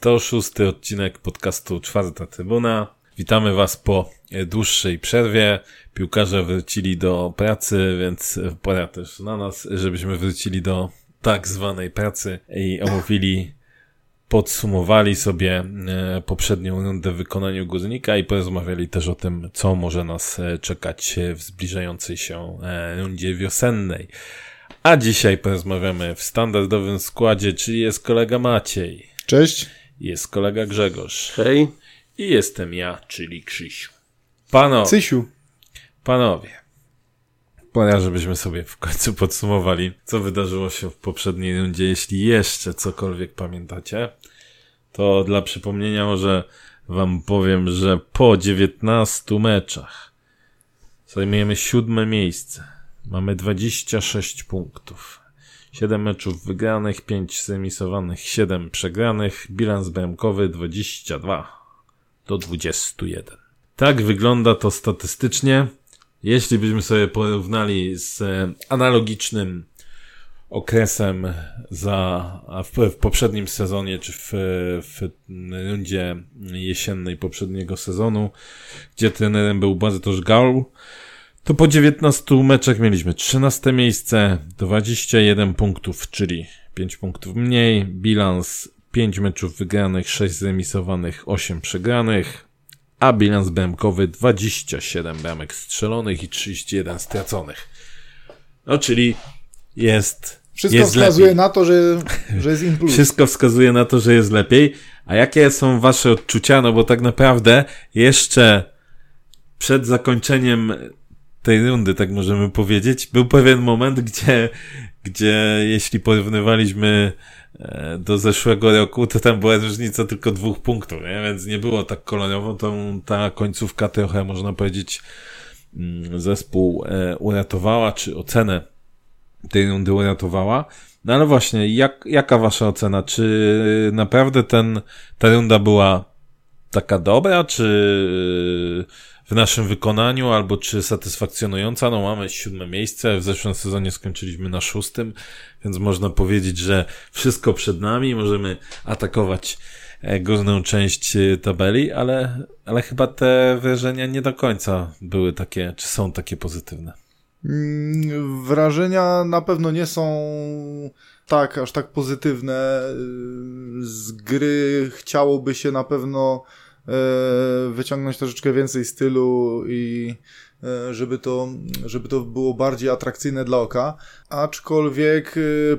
To szósty odcinek podcastu Czwarta Trybuna. Witamy Was po dłuższej przerwie. Piłkarze wrócili do pracy, więc pora też na nas, żebyśmy wrócili do tak zwanej pracy i omówili, podsumowali sobie e, poprzednią rundę w wykonaniu górnika i porozmawiali też o tym, co może nas e, czekać w zbliżającej się e, rundzie wiosennej. A dzisiaj porozmawiamy w standardowym składzie, czyli jest kolega Maciej. Cześć. Jest kolega Grzegorz. Hej. I jestem ja, czyli Krzysiu. Panowie. Cysiu. Panowie. Pora, żebyśmy sobie w końcu podsumowali, co wydarzyło się w poprzedniej rundzie. Jeśli jeszcze cokolwiek pamiętacie, to dla przypomnienia może wam powiem, że po 19 meczach zajmujemy siódme miejsce. Mamy 26 punktów. 7 meczów wygranych, 5 zremisowanych, 7 przegranych, bilans bramkowy 22 do 21. Tak wygląda to statystycznie. Jeśli byśmy sobie porównali z analogicznym okresem za, w, w poprzednim sezonie, czy w, w rundzie jesiennej poprzedniego sezonu, gdzie trenerem był Bartosz Gaul, to po 19 meczach mieliśmy 13 miejsce, 21 punktów, czyli 5 punktów mniej, bilans 5 meczów wygranych, 6 zremisowanych, 8 przegranych, a bilans bramkowy 27 bramek strzelonych i 31 straconych. No, czyli jest Wszystko wskazuje lepiej. na to, że, że jest impuls. Wszystko wskazuje na to, że jest lepiej. A jakie są wasze odczucia? No bo tak naprawdę jeszcze przed zakończeniem tej rundy, tak możemy powiedzieć, był pewien moment, gdzie, gdzie jeśli porównywaliśmy e, do zeszłego roku, to tam była różnica tylko dwóch punktów, nie? więc nie było tak kolorowo, to ta końcówka trochę, można powiedzieć, mm, zespół e, uratowała, czy ocenę tej rundy uratowała. No ale właśnie, jak, jaka wasza ocena? Czy naprawdę ten, ta runda była taka dobra, czy w naszym wykonaniu, albo czy satysfakcjonująca. No mamy siódme miejsce, w zeszłym sezonie skończyliśmy na szóstym, więc można powiedzieć, że wszystko przed nami, możemy atakować e, górną część e, tabeli, ale, ale chyba te wrażenia nie do końca były takie, czy są takie pozytywne. Mm, wrażenia na pewno nie są tak, aż tak pozytywne. Z gry chciałoby się na pewno E, wyciągnąć troszeczkę więcej stylu i e, żeby to, żeby to było bardziej atrakcyjne dla oka. Aczkolwiek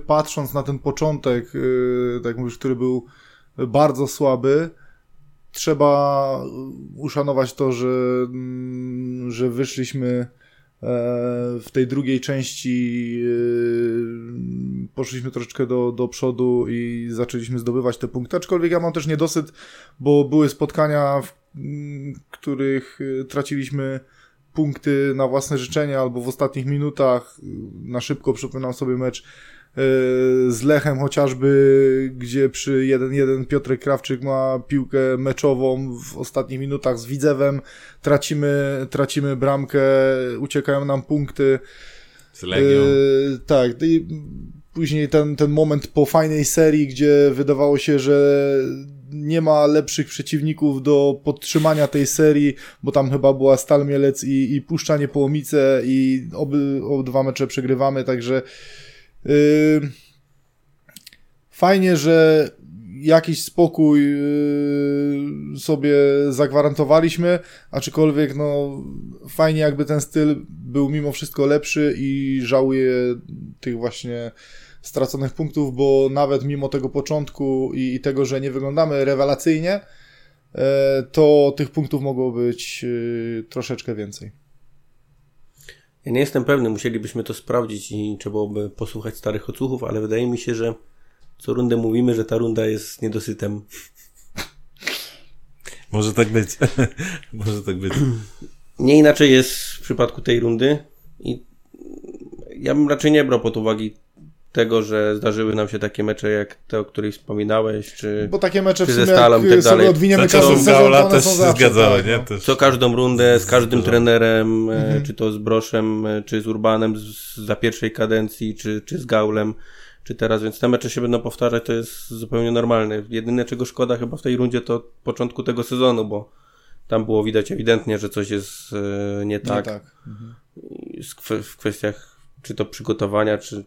patrząc na ten początek, tak mówisz, który był bardzo słaby, trzeba uszanować to, że, mm, że wyszliśmy w tej drugiej części yy, poszliśmy troszeczkę do, do przodu i zaczęliśmy zdobywać te punkty, aczkolwiek ja mam też niedosyt, bo były spotkania, w mm, których yy, traciliśmy punkty na własne życzenia albo w ostatnich minutach. Na szybko przypominam sobie mecz z Lechem chociażby, gdzie przy 1-1 Piotrek Krawczyk ma piłkę meczową w ostatnich minutach z Widzewem, tracimy, tracimy bramkę, uciekają nam punkty. Z Legią. Yy, tak, i później ten, ten moment po fajnej serii, gdzie wydawało się, że nie ma lepszych przeciwników do podtrzymania tej serii, bo tam chyba była Stal Mielec i, i Puszczanie Połomice i oby, obydwa mecze przegrywamy, także fajnie, że jakiś spokój yy, sobie zagwarantowaliśmy, aczkolwiek no fajnie jakby ten styl był mimo wszystko lepszy i żałuję tych właśnie straconych punktów, bo nawet mimo tego początku i, i tego, że nie wyglądamy rewelacyjnie, yy, to tych punktów mogło być troszeczkę więcej. Ja nie jestem pewny, musielibyśmy to sprawdzić i trzeba byłoby posłuchać starych odsłuchów, ale wydaje mi się, że co rundę mówimy, że ta runda jest niedosytem. Może tak być. Może tak być. Nie inaczej jest w przypadku tej rundy i ja bym raczej nie brał pod uwagę tego, że zdarzyły nam się takie mecze jak te, o których wspominałeś, czy... Bo takie mecze w Czy ze sumie, Stalą i tak jak sobie dalej. odwiniemy Za każdy czasów sezon, to też są się zawsze, zgadzały, tak, nie? no. Też. Co każdą rundę z każdym trenerem, e, Mhm. czy to z Broszem, e, czy z Urbanem z, za pierwszej kadencji, czy, czy z Gaulem, czy teraz, więc te mecze się będą powtarzać, to jest zupełnie normalne. Jedyne czego szkoda chyba w tej rundzie to początku tego sezonu, bo tam było widać ewidentnie, że coś jest e, nie Nie tak, tak. Mhm. w kwestiach czy to przygotowania, czy,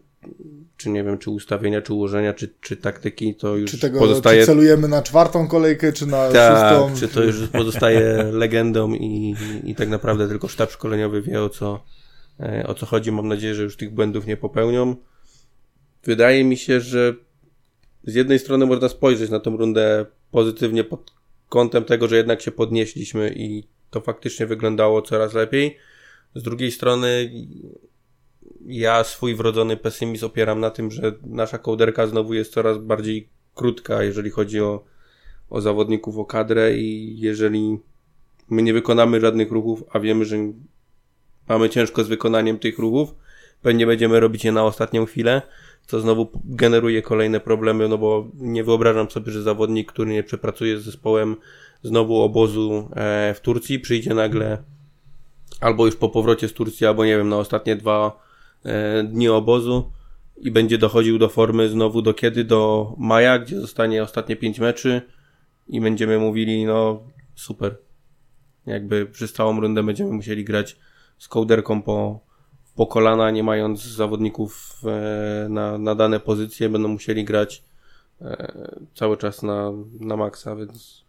czy nie wiem, czy ustawienia, czy ułożenia, czy, czy taktyki, to już Czy tego pozostaje czy celujemy na czwartą kolejkę, czy na tak, szóstą? czy to już pozostaje legendą i, i tak naprawdę tylko sztab szkoleniowy wie o co, e, o co chodzi. Mam nadzieję, że już tych błędów nie popełnią. Wydaje mi się, że z jednej strony można spojrzeć na tą rundę pozytywnie pod kątem tego, że jednak się podnieśliśmy i to faktycznie wyglądało coraz lepiej. Z drugiej strony ja swój wrodzony pesymizm opieram na tym, że nasza kołderka znowu jest coraz bardziej krótka, jeżeli chodzi o, o zawodników, o kadrę i jeżeli my nie wykonamy żadnych ruchów, a wiemy, że mamy ciężko z wykonaniem tych ruchów, pewnie będziemy robić je na ostatnią chwilę, co znowu generuje kolejne problemy, no bo nie wyobrażam sobie, że zawodnik, który nie przepracuje z zespołem znowu obozu e, w Turcji, przyjdzie nagle albo już po powrocie z Turcji, albo nie wiem, na ostatnie dwa dni obozu i będzie dochodził do formy znowu do kiedy? Do maja, gdzie zostanie ostatnie pięć meczy i będziemy mówili, no super. Jakby przez całą rundę będziemy musieli grać z kołderką po, po kolana, nie mając zawodników e, na, na dane pozycje, będą musieli grać e, cały czas na, na maksa, więc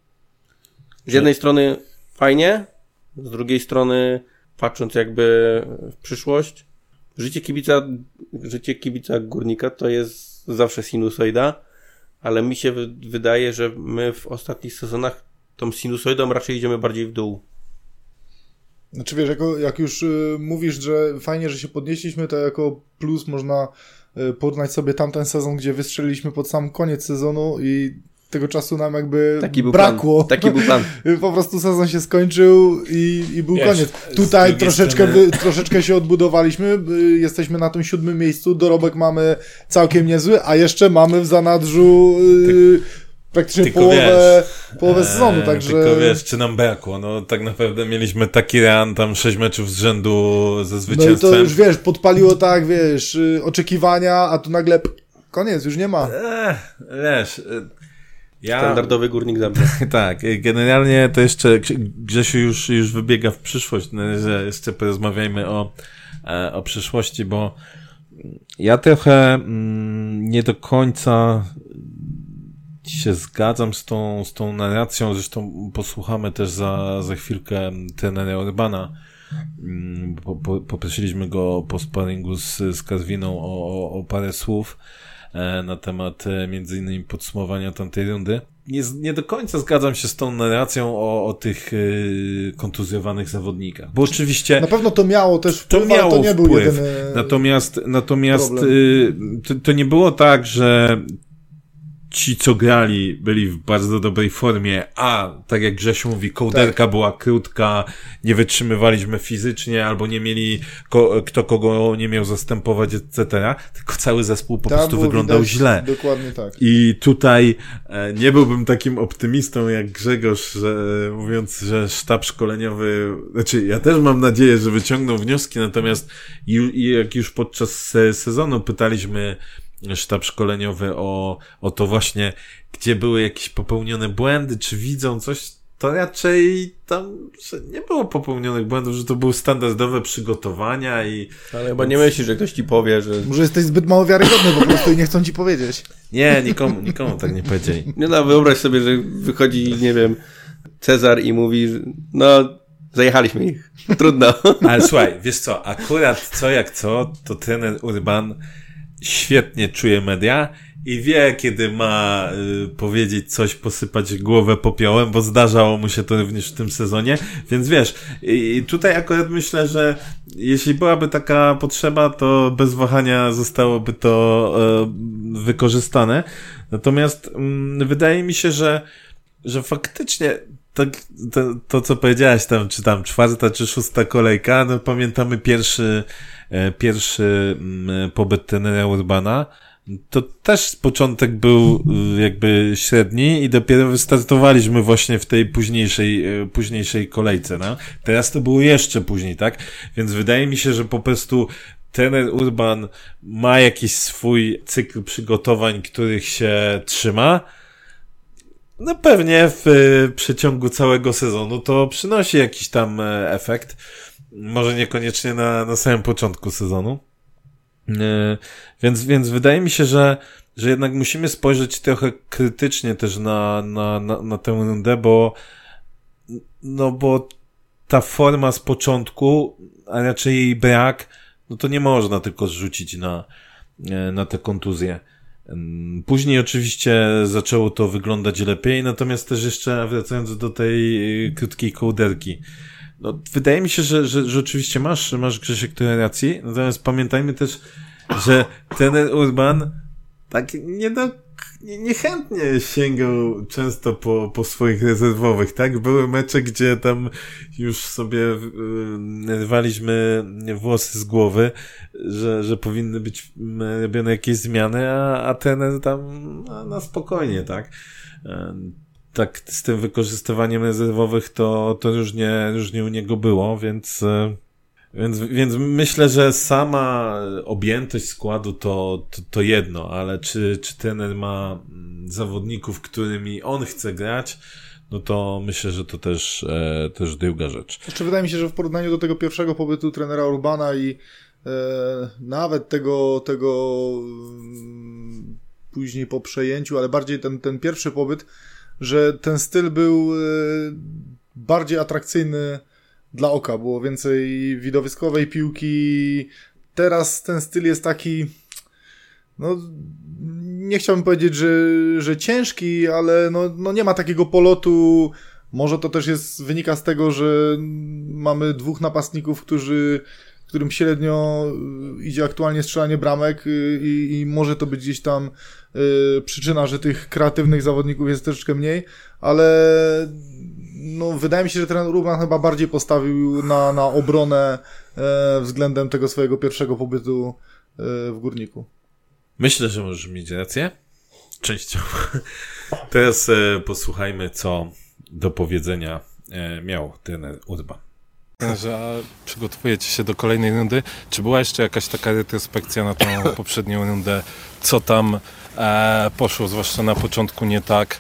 z jednej strony fajnie, z drugiej strony patrząc jakby w przyszłość, życie kibica, życie kibica górnika to jest zawsze sinusoida, ale mi się wy- wydaje, że my w ostatnich sezonach tą sinusoidą raczej idziemy bardziej w dół. Znaczy wiesz, jako, jak już y, mówisz, że fajnie, że się podnieśliśmy, to jako plus można y, porównać sobie tamten sezon, gdzie wystrzeliliśmy pod sam koniec sezonu i tego czasu nam jakby Taki był brakło. plan. Taki był plan. Po prostu sezon się skończył i, i był Wiesz, koniec. Tutaj troszeczkę, wy, troszeczkę się odbudowaliśmy, y, jesteśmy na tym siódmym miejscu, dorobek mamy całkiem niezły, a jeszcze mamy w zanadrzu y, praktycznie tylko połowę, połowę sezonu, Eee, także... Tylko wiesz, czy nam brakło? No tak naprawdę mieliśmy taki rean, tam sześć meczów z rzędu ze No i zwycięstwem. to już wiesz, podpaliło tak, wiesz, y, oczekiwania, a tu nagle koniec, już nie ma. Eee, wiesz, e, ja... Standardowy górnik Zabrze. Tak, generalnie to jeszcze Grze- Grzesiu już, już wybiega w przyszłość, no, że jeszcze porozmawiajmy o, e, o przyszłości, bo ja trochę mm, nie do końca się zgadzam z tą, z tą narracją, zresztą posłuchamy też za, za chwilkę trenera Urbana. Mm, Po, po, poprosiliśmy go po sparingu z, z Karwiną o, o, o parę słów na temat e, między innymi podsumowania tamtej rundy. Nie, nie do końca zgadzam się z tą narracją o, o tych e, kontuzjowanych zawodnikach, bo oczywiście Na pewno to miało też to wpływ, ale miało to nie był wpływ. jedyny... Natomiast, natomiast problem. y, to, to nie było tak, że ci, co grali, byli w bardzo dobrej formie, a tak jak Grzesiu mówi, kołderka Tak. była krótka, nie wytrzymywaliśmy fizycznie, albo nie mieli ko, kto kogo nie miał zastępować, etc. Tylko cały zespół po Tam prostu wyglądał widać źle. Dokładnie tak. I tutaj e, nie byłbym takim optymistą jak Grzegorz, że mówiąc, że sztab szkoleniowy, znaczy ja też mam nadzieję, że wyciągną wnioski, natomiast ju, i jak już podczas se, sezonu pytaliśmy sztab szkoleniowy o, o to właśnie, gdzie były jakieś popełnione błędy, czy widzą coś, to raczej tam że nie było popełnionych błędów, że to były standardowe przygotowania i Ale chyba nie myślisz, że ktoś ci powie, że Może jesteś zbyt mało wiarygodny po prostu i nie chcą ci powiedzieć. nie, nikomu, nikomu tak nie powiedzieli. Nie no, wyobraź sobie, że wychodzi, nie wiem, Cezar i mówi, że no, zajechaliśmy ich. Trudno. Ale słuchaj, wiesz co, akurat co jak co, to trener Urban świetnie czuje media i wie, kiedy ma y, powiedzieć coś, posypać głowę popiołem, bo zdarzało mu się to również w tym sezonie, więc wiesz, i, tutaj akurat myślę, że jeśli byłaby taka potrzeba, to bez wahania zostałoby to e, wykorzystane. Natomiast mm, wydaje mi się, że, że faktycznie to, to, to, co powiedziałeś tam, czy tam czwarta, czy szósta kolejka, no pamiętamy pierwszy, e, pierwszy mm, pobyt tenera Urbana, to też początek był y, jakby średni i dopiero wystartowaliśmy właśnie w tej późniejszej, późniejszej kolejce, no. Teraz to było jeszcze później, tak? Więc wydaje mi się, że po prostu trener Urban ma jakiś swój cykl przygotowań, których się trzyma. No pewnie w y, przeciągu całego sezonu to przynosi jakiś tam e, efekt. Może niekoniecznie na, na samym początku sezonu. E, więc, więc wydaje mi się, że, że jednak musimy spojrzeć trochę krytycznie też na, na, na, na tę rundę, bo, no bo ta forma z początku, a raczej jej brak, no to nie można tylko zrzucić na, e, na te kontuzje. Później oczywiście zaczęło to wyglądać lepiej, natomiast też jeszcze wracając do tej e, krótkiej kołderki, no, wydaje mi się, że, że, że oczywiście masz, masz Grzesiek tyle racji, natomiast pamiętajmy też, że ten Urban tak nie do, niechętnie sięgał często po, po swoich rezerwowych, tak? Były mecze, gdzie tam już sobie yy, rwaliśmy włosy z głowy, że, że powinny być robione jakieś zmiany, a, a ten tam na, spokojnie, tak? Yy, tak z tym wykorzystywaniem rezerwowych to, to różnie, różnie u niego było, więc, e, więc, więc myślę, że sama objętość składu to, to, to jedno, ale czy, czy trener ma mm, zawodników, którymi on chce grać, no to myślę, że to też, e, też druga rzecz. Jeszcze wydaje mi się, że w porównaniu do tego pierwszego pobytu trenera Urbana i e, nawet tego, tego mm, później po przejęciu, ale bardziej ten, ten pierwszy pobyt, że ten styl był e, bardziej atrakcyjny dla oka. Było więcej widowiskowej piłki. Teraz ten styl jest taki. No, nie chciałbym powiedzieć, że, że ciężki, ale no, no nie ma takiego polotu. Może to też jest, wynika z tego, że mamy dwóch napastników, którzy którym średnio idzie aktualnie strzelanie bramek y, i, i może to być gdzieś tam y, przyczyna, że tych kreatywnych zawodników jest troszeczkę mniej, ale no, wydaje mi się, że ten Ruban chyba bardziej postawił na, na obronę e, względem tego swojego pierwszego pobytu e, w Górniku. Myślę, że możesz mieć rację. Częściowo. Teraz e, posłuchajmy, co do powiedzenia e, miał ten Urban że przygotowujecie się do kolejnej rundy. Czy była jeszcze jakaś taka retrospekcja na tą poprzednią rundę? Co tam e, poszło, zwłaszcza na początku nie tak,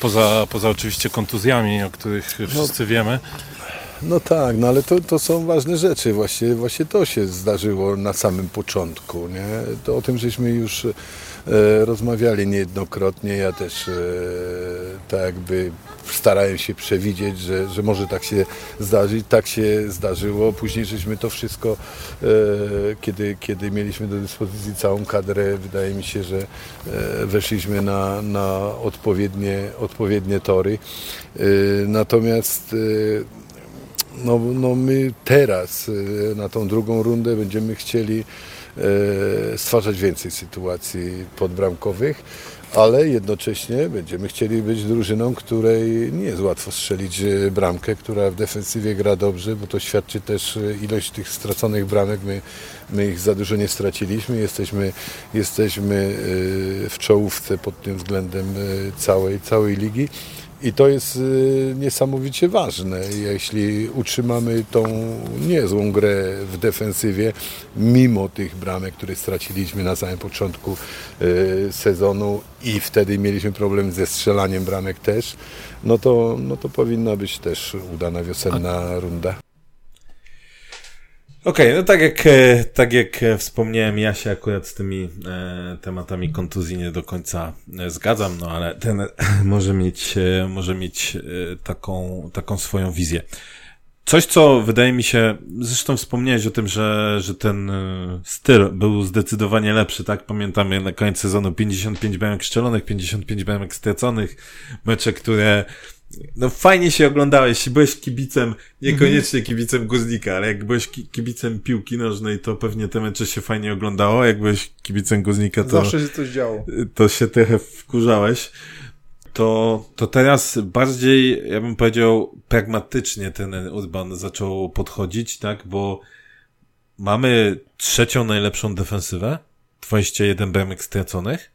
poza, poza oczywiście kontuzjami, o których wszyscy no, wiemy. No tak, no ale to, to są ważne rzeczy. Właśnie, właśnie to się zdarzyło na samym początku. Nie? To o tym żeśmy już e, rozmawiali niejednokrotnie. Ja też e, tak jakby starałem się przewidzieć, że, że może tak się zdarzyć. Tak się zdarzyło. Później żeśmy to wszystko, e, kiedy, kiedy mieliśmy do dyspozycji całą kadrę, wydaje mi się, że e, weszliśmy na, na odpowiednie, odpowiednie tory. E, natomiast no, no my teraz na tą drugą rundę będziemy chcieli stwarzać więcej sytuacji podbramkowych ale jednocześnie będziemy chcieli być drużyną, której nie jest łatwo strzelić e, bramkę, która w defensywie gra dobrze, bo to świadczy też e, ilość tych straconych bramek. My, my ich za dużo nie straciliśmy, jesteśmy, jesteśmy e, w czołówce pod tym względem całej, całej ligi. I to jest y, niesamowicie ważne. Jeśli utrzymamy tą niezłą grę w defensywie, mimo tych bramek, które straciliśmy na samym początku y, sezonu i wtedy mieliśmy problem ze strzelaniem bramek też, no to, no to powinna być też udana wiosenna runda. Okej, okay, no tak jak, e, tak jak e, wspomniałem, ja się akurat z tymi e, tematami kontuzji nie do końca e, zgadzam, no ale ten może mieć, może mieć taką, taką swoją wizję. Coś, co wydaje mi się, zresztą wspomniałeś o tym, że, że ten styl był zdecydowanie lepszy, tak? Pamiętamy na koniec sezonu 55 bramek strzelonych, 55 bramek straconych, mecze, które no fajnie się oglądało, jeśli byłeś kibicem, niekoniecznie kibicem Guznika, ale jak byłeś kibicem piłki nożnej, to pewnie te mecze się fajnie oglądało, jak byłeś kibicem Guznika, to... Zawsze się coś działo. To się trochę wkurzałeś. to, to teraz bardziej, ja bym powiedział, pragmatycznie ten Urban zaczął podchodzić, tak, bo mamy trzecią najlepszą defensywę, 21 bramek straconych,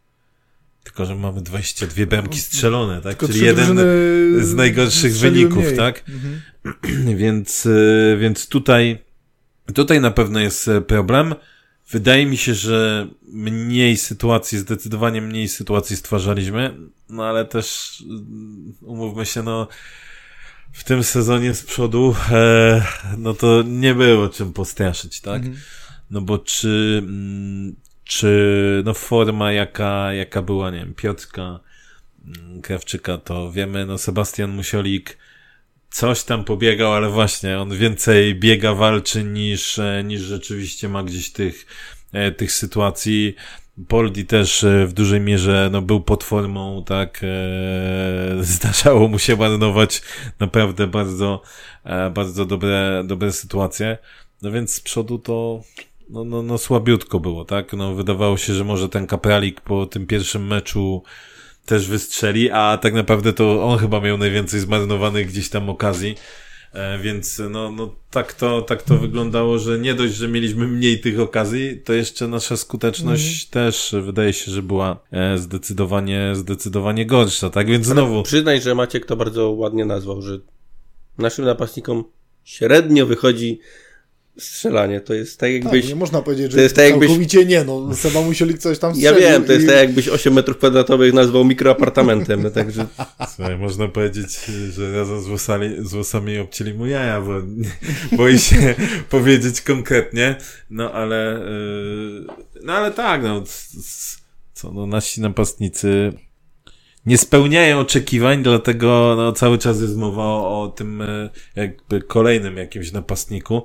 tylko, że mamy 22 bramki strzelone, tak? Tylko Czyli jeden z najgorszych wyników, mniej. tak? Mhm. więc, y, więc tutaj, tutaj na pewno jest e, problem. Wydaje mi się, że mniej sytuacji, zdecydowanie mniej sytuacji stwarzaliśmy, no ale też y, umówmy się, no w tym sezonie z przodu, e, no to nie było czym postraszyć, tak? Mhm. No bo czy, mm, czy no forma jaka, jaka była, nie wiem, Piotrka, mm, Krawczyka, to wiemy, no Sebastian Musiolik coś tam pobiegał, ale właśnie on więcej biega, walczy niż, e, niż rzeczywiście ma gdzieś tych, e, tych sytuacji. Poldi też e, w dużej mierze no, był pod formą, tak, e, zdarzało mu się marnować naprawdę bardzo, e, bardzo dobre, dobre sytuacje. No więc z przodu to no, no, no słabiutko było, tak? No wydawało się, że może ten Kapralik po tym pierwszym meczu też wystrzeli, a tak naprawdę to on chyba miał najwięcej zmarnowanych gdzieś tam okazji. E, więc no, no tak, to, tak to wyglądało, że nie dość, że mieliśmy mniej tych okazji, to jeszcze nasza skuteczność też wydaje się, że była e, zdecydowanie, zdecydowanie gorsza, tak? Więc znowu. Przyznaj, że Maciek to bardzo ładnie nazwał, że naszym napastnikom średnio wychodzi strzelanie. To jest tak jakbyś... Tak, nie można powiedzieć, że to jest tak jakbyś- całkowicie nie, no Seba Musialik coś tam Ja strzelił wiem, to jest i- tak jakbyś 8 metrów kwadratowych nazwał mikroapartamentem, także Słuchaj, można powiedzieć, że razem z włosami, z włosami obcięli mu jaja, bo boi się powiedzieć konkretnie, no ale, yy, no ale tak, no, co, no, nasi napastnicy nie spełniają oczekiwań, dlatego no, cały czas jest mowa o, o tym e, jakby kolejnym jakimś napastniku,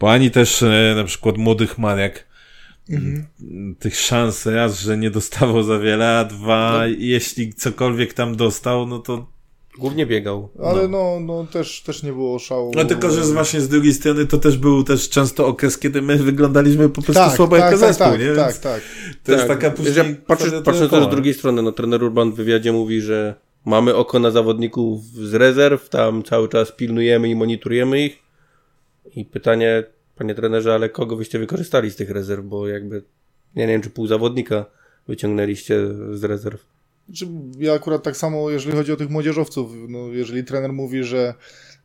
bo ani też e, na przykład młodych Marek Mhm. tych szans raz, że nie dostawał za wiele, a dwa, jeśli cokolwiek tam dostał, no to głównie biegał. Ale no, no też, też nie było szału. no tylko, że z- właśnie z drugiej strony to też był też często okres, kiedy my wyglądaliśmy po prostu tak, słabo tak, jako tak, zespół, tak, nie? Więc tak, tak. To jest Tak, taka później... patrząc, kwadratura patrząc też z drugiej strony, no trener Urban w wywiadzie mówi, że mamy oko na zawodników z rezerw, tam cały czas pilnujemy i monitorujemy ich. I pytanie, panie trenerze, ale kogo wyście wykorzystali z tych rezerw, bo jakby, ja nie wiem, czy pół zawodnika wyciągnęliście z rezerw. Czy ja akurat tak samo, jeżeli chodzi o tych młodzieżowców, no, jeżeli trener mówi, że,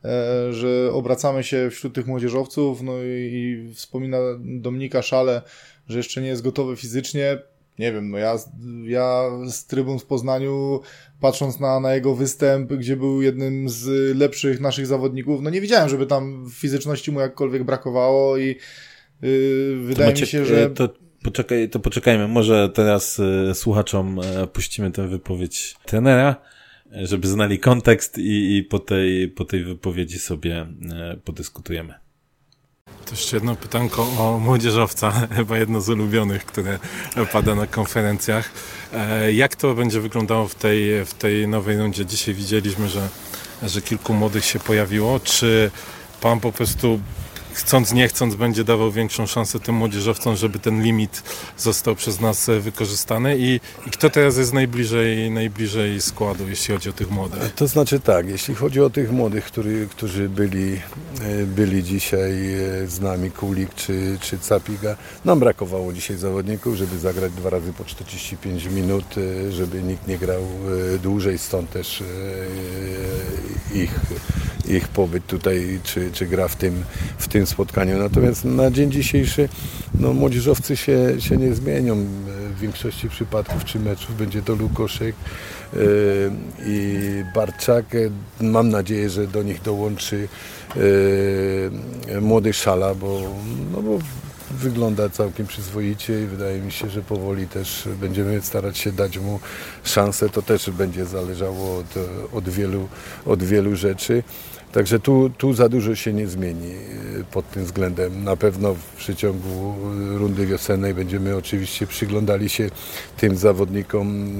e, że obracamy się wśród tych młodzieżowców, no i, i wspomina Dominika Szale, że jeszcze nie jest gotowy fizycznie, nie wiem, no ja, ja z trybun w Poznaniu, patrząc na, na jego występ, gdzie był jednym z lepszych naszych zawodników, no nie widziałem, żeby tam fizyczności mu jakkolwiek brakowało i yy, wydaje mi Maciek, się, że... e, To, poczekaj, to poczekajmy, może teraz e, słuchaczom e, puścimy tę wypowiedź trenera, e, żeby znali kontekst i, i po, tej, po tej wypowiedzi sobie e, podyskutujemy. To jeszcze jedno pytanko o młodzieżowca, chyba jedno z ulubionych, które pada na konferencjach. E, Jak to będzie wyglądało w tej, w tej nowej rundzie? Dzisiaj widzieliśmy, że, że kilku młodych się pojawiło. Czy pan po prostu chcąc, nie chcąc będzie dawał większą szansę tym młodzieżowcom, żeby ten limit został przez nas e, wykorzystany? I, i kto teraz jest najbliżej, najbliżej składu, jeśli chodzi o tych młodych? To znaczy tak, jeśli chodzi o tych młodych, który, którzy byli, e, byli dzisiaj e, z nami, Kulik czy, czy Capiga, nam brakowało dzisiaj zawodników, żeby zagrać dwa razy po 45 minut, żeby nikt nie grał dłużej, stąd też ich, ich pobyt tutaj, czy, czy gra w tym, w tym spotkaniu. Natomiast na dzień dzisiejszy no, młodzieżowcy się, się nie zmienią. W większości przypadków czy meczów będzie to Lukoszek e, i Barczak. Mam nadzieję, że do nich dołączy e, młody Szala, bo, no bo wygląda całkiem przyzwoicie i wydaje mi się, że powoli też będziemy starać się dać mu szansę. To też będzie zależało od, od, wielu, od wielu rzeczy. Także tu, tu za dużo się nie zmieni e, pod tym względem. Na pewno w przeciągu rundy wiosennej będziemy oczywiście przyglądali się tym zawodnikom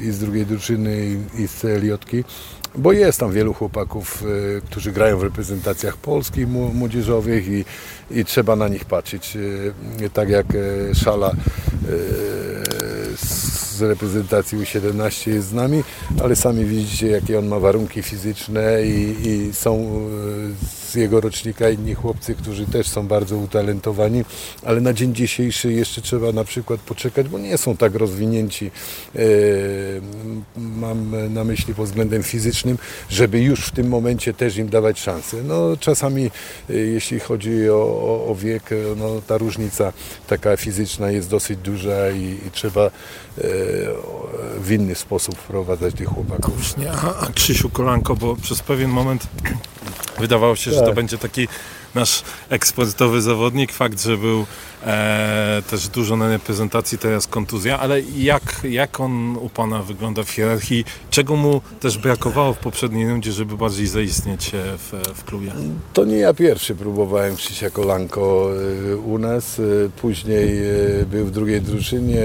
e, i z drugiej drużyny i- z CLJ-ki, bo jest tam wielu chłopaków, e, którzy grają w reprezentacjach polskich mło- młodzieżowych i, i trzeba na nich patrzeć. E, Tak jak e, Szala e, s- z reprezentacji U17 jest z nami, ale sami widzicie, jakie on ma warunki fizyczne i, i są e, z jego rocznika inni chłopcy, którzy też są bardzo utalentowani, ale na dzień dzisiejszy jeszcze trzeba na przykład poczekać, bo nie są tak rozwinięci, e, mam na myśli pod względem fizycznym, żeby już w tym momencie też im dawać szansę. No czasami, e, jeśli chodzi o, o, o wiek, no ta różnica taka fizyczna jest dosyć duża i, i trzeba w inny sposób wprowadzać tych chłopaków. Właśnie, a, a Krzysiu Kolanko, bo przez pewien moment wydawało się, tak. że to tak. będzie taki nasz eksportowy zawodnik. Fakt, że był e, też dużo na reprezentacji, teraz kontuzja, ale jak, jak on u Pana wygląda w hierarchii? Czego mu też brakowało w poprzedniej rundzie, żeby bardziej zaistnieć e, w, w klubie? To nie ja pierwszy próbowałem Krzysia Kolanko e, u nas. E, później był w drugiej drużynie,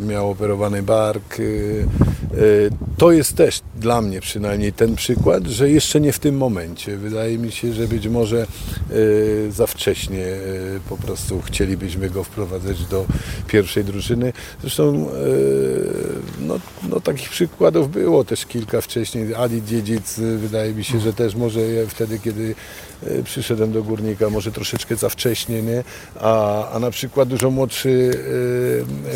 miał operowany bark. To jest też dla mnie przynajmniej ten przykład, że jeszcze nie w tym momencie. Wydaje mi się, że być może za wcześnie po prostu prostu chcielibyśmy go wprowadzać do pierwszej drużyny. Zresztą e, no, no, takich przykładów było też kilka wcześniej. Adi Dziedzic e, wydaje mi się, że też może wtedy, kiedy e, przyszedłem do Górnika, może troszeczkę za wcześnie, nie? A, a na przykład dużo młodszy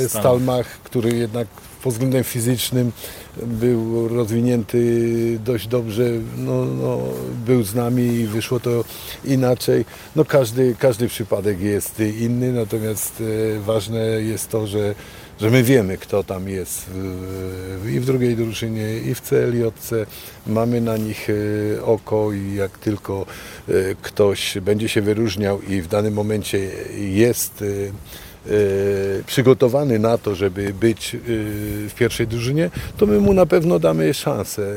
Stalmach, który jednak pod względem fizycznym był rozwinięty dość dobrze, no, no, był z nami i wyszło to inaczej. No każdy, każdy przypadek jest inny, natomiast e, ważne jest to, że że my wiemy, kto tam jest i w drugiej drużynie, i w CLJC. Mamy na nich e, oko i jak tylko e, ktoś będzie się wyróżniał i w danym momencie jest przygotowany na to, żeby być e, w pierwszej drużynie, to my mu na pewno damy szansę.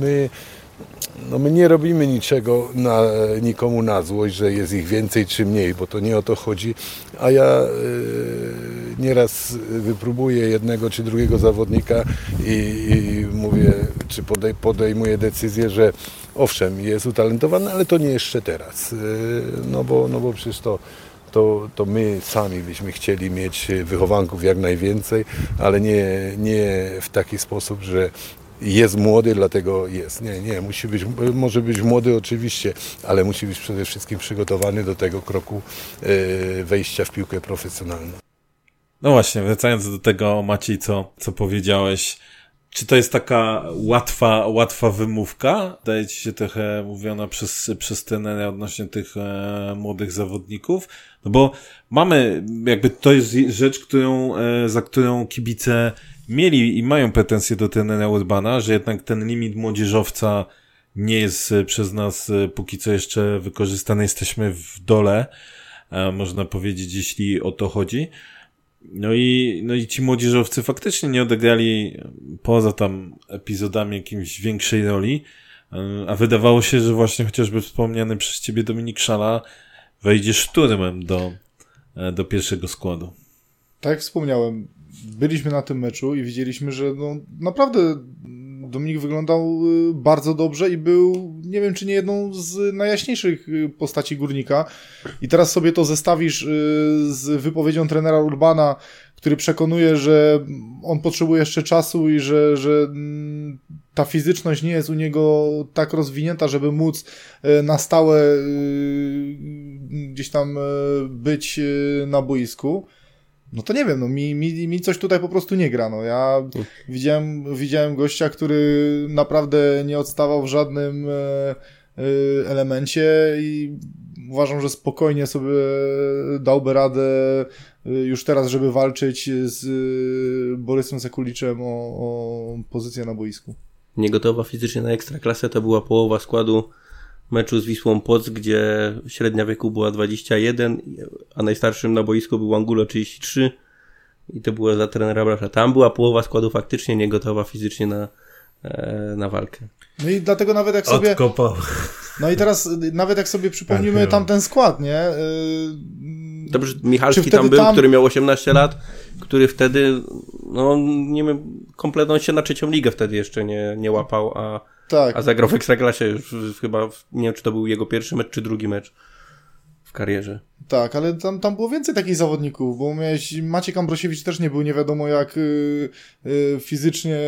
My, no my nie robimy niczego na, nikomu na złość, że jest ich więcej czy mniej, bo to nie o to chodzi. A ja e, nieraz wypróbuję jednego czy drugiego zawodnika i, i mówię, czy podej, podejmuję decyzję, że owszem, jest utalentowany, ale to nie jeszcze teraz. No bo, no bo przecież to to, to my sami byśmy chcieli mieć wychowanków jak najwięcej, ale nie, nie w taki sposób, że jest młody, dlatego jest. Nie, nie, musi być, może być młody oczywiście, ale musi być przede wszystkim przygotowany do tego kroku e, wejścia w piłkę profesjonalną. No właśnie, wracając do tego Maciej, co, co powiedziałeś, czy to jest taka łatwa, łatwa wymówka? Daje ci się trochę mówiona przez, przez trenera odnośnie tych e, młodych zawodników? No bo mamy, jakby to jest rzecz, którą, e, za którą kibice mieli i mają pretensje do trenera Urbana, że jednak ten limit młodzieżowca nie jest e, przez nas e, póki co jeszcze wykorzystany. Jesteśmy w dole, można powiedzieć, jeśli o to chodzi. No i, no i ci młodzieżowcy faktycznie nie odegrali poza tam epizodami jakimś większej roli, a wydawało się, że właśnie chociażby wspomniany przez ciebie Dominik Szala wejdzie szturmem do, do pierwszego składu. Tak jak wspomniałem, byliśmy na tym meczu i widzieliśmy, że no, naprawdę Dominik wyglądał y, bardzo dobrze i był, nie wiem czy nie jedną z najjaśniejszych y, postaci górnika. I teraz sobie to zestawisz y, z wypowiedzią trenera Urbana, który przekonuje, że on potrzebuje jeszcze czasu i że, że mm, ta fizyczność nie jest u niego tak rozwinięta, żeby móc na stałe gdzieś tam być na boisku. No to nie wiem, no mi, mi, mi coś tutaj po prostu nie gra. No ja widziałem, widziałem gościa, który naprawdę nie odstawał w żadnym e, e, elemencie i uważam, że spokojnie sobie dałby radę e, już teraz, żeby walczyć z Borysem Sekuliczem o, o pozycję na boisku. Niegotowa fizycznie na ekstraklasę to była połowa składu meczu z Wisłą Płoc, gdzie średnia wieku była 21, a najstarszym na boisku był Angulo 33 i to było za trenera Brasza. Tam była połowa składu faktycznie nie gotowa fizycznie na, e, na walkę. No i dlatego nawet jak sobie... Odkopał. No i teraz nawet jak sobie przypomnimy tak, tamten skład, nie? Yy... Dobrze, Michalski tam był, tam... który miał 18 lat, który wtedy, no nie wiem, kompletnie się na trzecią ligę wtedy jeszcze nie, nie łapał, a tak. A zagrał w Ekstraklasie już chyba, nie wiem czy to był jego pierwszy mecz czy drugi mecz. W karierze. Tak, ale tam, tam było więcej takich zawodników, bo miałeś, Maciek Ambrosiewicz też nie był nie wiadomo jak y, y, fizycznie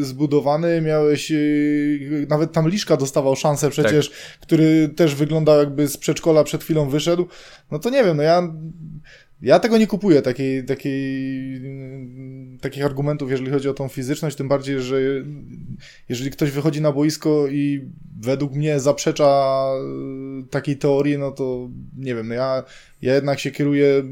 y, zbudowany, miałeś, y, nawet tam Liszka dostawał szansę przecież, który też wyglądał jakby z przedszkola przed chwilą wyszedł, no to nie wiem, no ja ja tego nie kupuję, takiej, takiej, takich argumentów, jeżeli chodzi o tą fizyczność, tym bardziej, że jeżeli ktoś wychodzi na boisko i według mnie zaprzecza y, takiej teorii, no to nie wiem, ja, ja jednak się kieruję.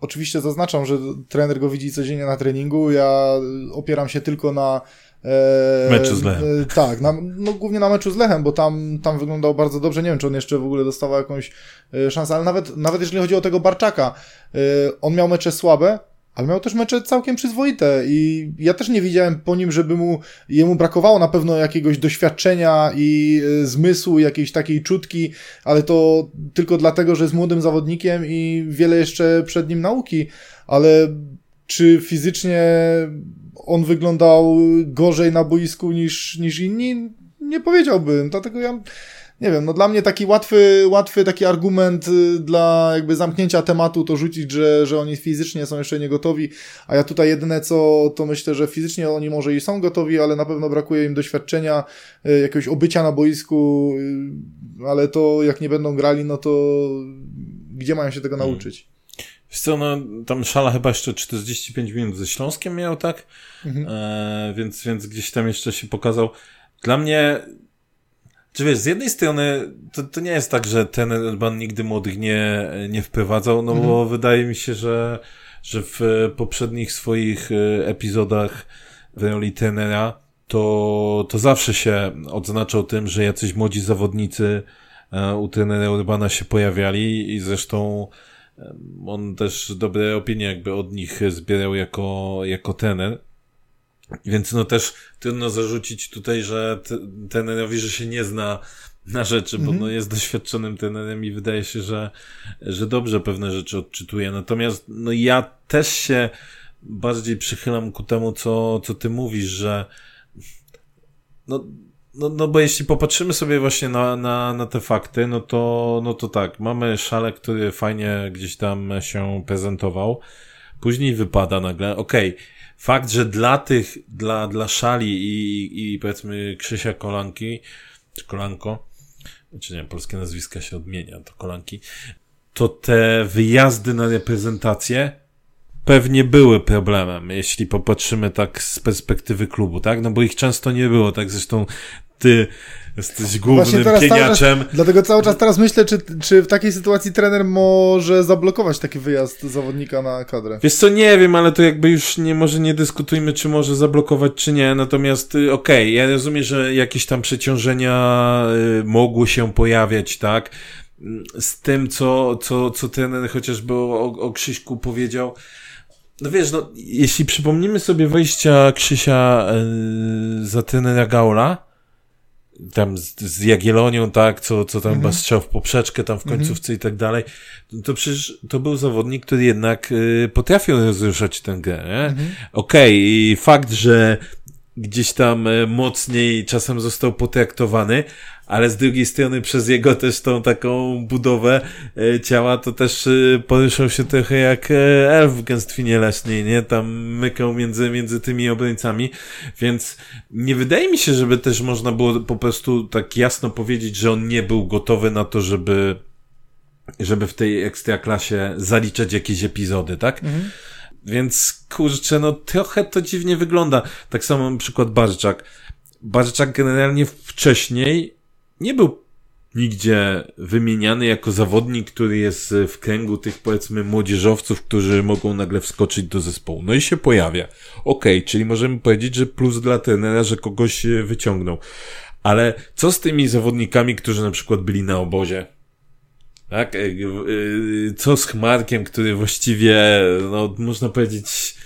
Oczywiście zaznaczam, że trener go widzi codziennie na treningu. Ja opieram się tylko na E, meczu z Lechem. E, tak, na, no głównie na meczu z Lechem, bo tam, tam wyglądał bardzo dobrze. Nie wiem, czy on jeszcze w ogóle dostawał jakąś e, szansę, ale nawet, nawet jeżeli chodzi o tego Barczaka, e, on miał mecze słabe, ale miał też mecze całkiem przyzwoite i ja też nie widziałem po nim, żeby mu, jemu brakowało na pewno jakiegoś doświadczenia i e, zmysłu, jakiejś takiej czutki, ale to tylko dlatego, że jest młodym zawodnikiem i wiele jeszcze przed nim nauki, ale czy fizycznie on wyglądał gorzej na boisku niż, niż inni? Nie powiedziałbym, dlatego ja nie wiem, no dla mnie taki łatwy, łatwy taki argument y, dla jakby zamknięcia tematu to rzucić, że, że oni fizycznie są jeszcze nie gotowi, a ja tutaj jedyne co, to myślę, że fizycznie oni może i są gotowi, ale na pewno brakuje im doświadczenia, y, jakiegoś obycia na boisku, y, ale to jak nie będą grali, no to gdzie mają się tego hmm. nauczyć? Wiesz co, no, tam Szala chyba jeszcze 45 minut ze Śląskiem miał, tak? Mhm. E, więc, więc gdzieś tam jeszcze się pokazał. Dla mnie, czy wiesz, z jednej strony to, to nie jest tak, że ten Urban nigdy młodych nie, nie wprowadzał, no mhm. bo wydaje mi się, że, że w poprzednich swoich e, epizodach w roli tenera to, to zawsze się odznaczał tym, że jacyś młodzi zawodnicy e, u trenera Urbana się pojawiali i zresztą on też dobre opinie jakby od nich zbierał jako, jako tener. Więc no też trudno zarzucić tutaj, że tenerowi, że się nie zna na rzeczy, bo mm -hmm. no jest doświadczonym tenerem i wydaje się, że, że dobrze pewne rzeczy odczytuje. Natomiast no ja też się bardziej przychylam ku temu, co, co ty mówisz, że no no, no bo jeśli popatrzymy sobie właśnie na, na, na te fakty, no to, no to tak, mamy szale, który fajnie gdzieś tam się prezentował, później wypada nagle, okej, okay, fakt, że dla tych, dla, dla szali i, i powiedzmy Krzysia Kolanki, czy Kolanko, czy nie, polskie nazwiska się odmienia, to Kolanki, to te wyjazdy na reprezentację pewnie były problemem, jeśli popatrzymy tak z perspektywy klubu, tak? No bo ich często nie było, tak? Zresztą ty jesteś głównym pieniaczem. Czas, dlatego cały czas teraz myślę, czy, czy w takiej sytuacji trener może zablokować taki wyjazd zawodnika na kadrę. Wiesz co, nie wiem, ale to jakby już nie, może nie dyskutujmy, czy może zablokować, czy nie, natomiast y, okej, okay, ja rozumiem, że jakieś tam przeciążenia y, mogły się pojawiać, tak? Z tym, co, co, co trener chociażby o, o Krzyśku powiedział, no wiesz, no, jeśli przypomnimy sobie wejścia Krzysia yy, za trenera Gaula, tam z, z Jagielonią, tak, co, co tam mhm. strzał w poprzeczkę tam w mhm. końcówce i tak dalej, to przecież to był zawodnik, który jednak y, potrafił rozruszać tę grę, nie? Mhm. Okej, okay, i fakt, że gdzieś tam y, mocniej czasem został potraktowany, ale z drugiej strony przez jego też tą taką budowę e, ciała to też e, poruszał się trochę jak e, elf w gęstwinie leśnej, nie? Tam mykał między, między tymi obrońcami, więc nie wydaje mi się, żeby też można było po prostu tak jasno powiedzieć, że on nie był gotowy na to, żeby żeby w tej ekstraklasie zaliczać jakieś epizody, tak? Mhm. Więc kurczę, no trochę to dziwnie wygląda. Tak samo na przykład Barczak. Barczak generalnie wcześniej nie był nigdzie wymieniany jako zawodnik, który jest w kręgu tych powiedzmy młodzieżowców, którzy mogą nagle wskoczyć do zespołu. No i się pojawia. Okej, okay, czyli możemy powiedzieć, że plus dla trenera, że kogoś wyciągnął. Ale co z tymi zawodnikami, którzy na przykład byli na obozie? Tak? E, e, co z Chmarkiem, który właściwie, no, można powiedzieć,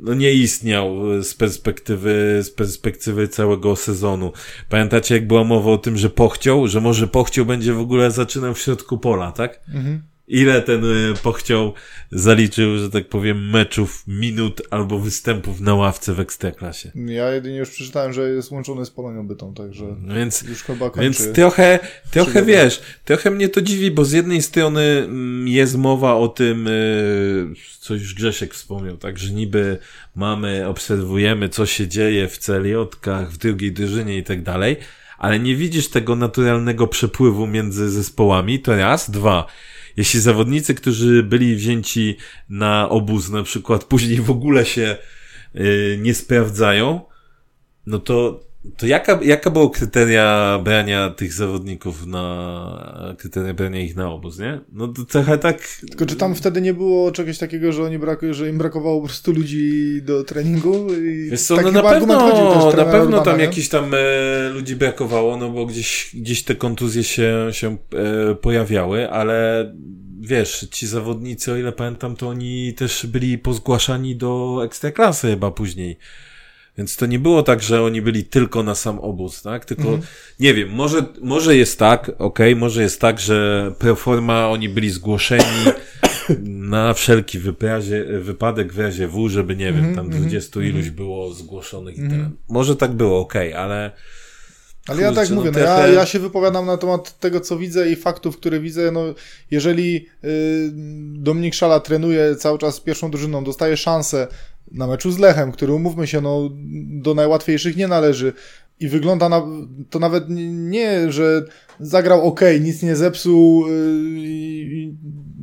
no nie istniał z perspektywy, z perspektywy całego sezonu. Pamiętacie, jak była mowa o tym, że pochciał, że może pochciał będzie w ogóle zaczynał w środku pola, tak? Mhm. Ile ten y, pochciał zaliczył, że tak powiem, meczów, minut albo występów na ławce w Ekstraklasie. Ja jedynie już przeczytałem, że jest łączony z Polonią Bytą, także No Więc, już chyba kończy. więc trochę, trochę przygodę. wiesz, trochę mnie to dziwi, bo z jednej strony mm, jest mowa o tym, y, co już Grzesiek wspomniał, tak, że niby mamy, obserwujemy, co się dzieje w celiotkach, w drugiej drużynie i tak dalej, ale nie widzisz tego naturalnego przepływu między zespołami, to raz, dwa. Jeśli zawodnicy, którzy byli wzięci na obóz, na przykład później w ogóle się y, nie sprawdzają, no to, to jaka, jaka było kryteria brania tych zawodników na, kryteria brania ich na obóz, nie? No to trochę tak, Tylko czy tam wtedy nie było czegoś takiego, że, oni brak, że im brakowało po prostu ludzi do treningu? I Wiesz co, no na pewno, na pewno tam Urbana, nie? jakiś tam e, ludzi brakowało, no bo gdzieś, gdzieś te kontuzje się, się e, pojawiały, ale wiesz, ci zawodnicy, o ile pamiętam, to oni też byli pozgłaszani do ekstraklasy chyba później. Więc to nie było tak, że oni byli tylko na sam obóz, tak? Tylko, Mhm. nie wiem, może, może jest tak, okej, może jest tak, że proforma oni byli zgłoszeni na wszelki wyprazie, wypadek w razie W, żeby, nie wiem, Mhm, tam mhm, 20 iluś było zgłoszonych i tyle. Może tak było, okej, ale Ale ja tak no mówię, no ja, ja się wypowiadam na temat tego, co widzę i faktów, które widzę. No, jeżeli y, Dominik Szala trenuje cały czas z pierwszą drużyną, dostaje szansę na meczu z Lechem, który umówmy się, no, do najłatwiejszych nie należy. I wygląda na, to nawet nie, że zagrał ok, nic nie zepsuł y, i, i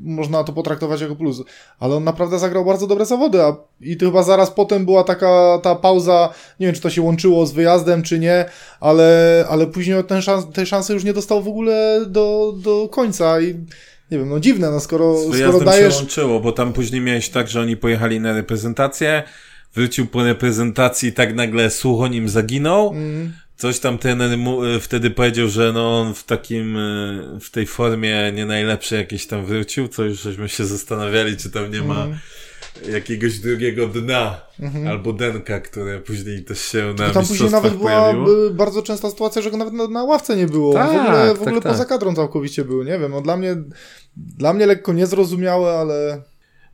można to potraktować jako plus, ale on naprawdę zagrał bardzo dobre zawody, a i to chyba zaraz potem była taka ta pauza, nie wiem czy to się łączyło z wyjazdem czy nie, ale, ale później ten szans, tej szansy już nie dostał w ogóle do, do końca i nie wiem, no dziwne, no skoro, z skoro dajesz... się łączyło, bo tam później miałeś tak, że oni pojechali na reprezentację, wrócił po reprezentacji i tak nagle słuch nim zaginął, Mm, Coś tam trener mu y, wtedy powiedział, że no on w takim, y, w tej formie nie najlepszej jakieś tam wrócił, co już żeśmy się zastanawiali, czy tam nie ma Mhm. Jakiegoś drugiego dna, albo denka, które później też się na tam później nawet była pojawiło. y, bardzo częsta sytuacja, że go nawet na, na ławce nie było. Tak, w ogóle, w tak, ogóle tak. poza kadrą całkowicie był, nie wiem. No dla mnie, dla mnie lekko niezrozumiałe, ale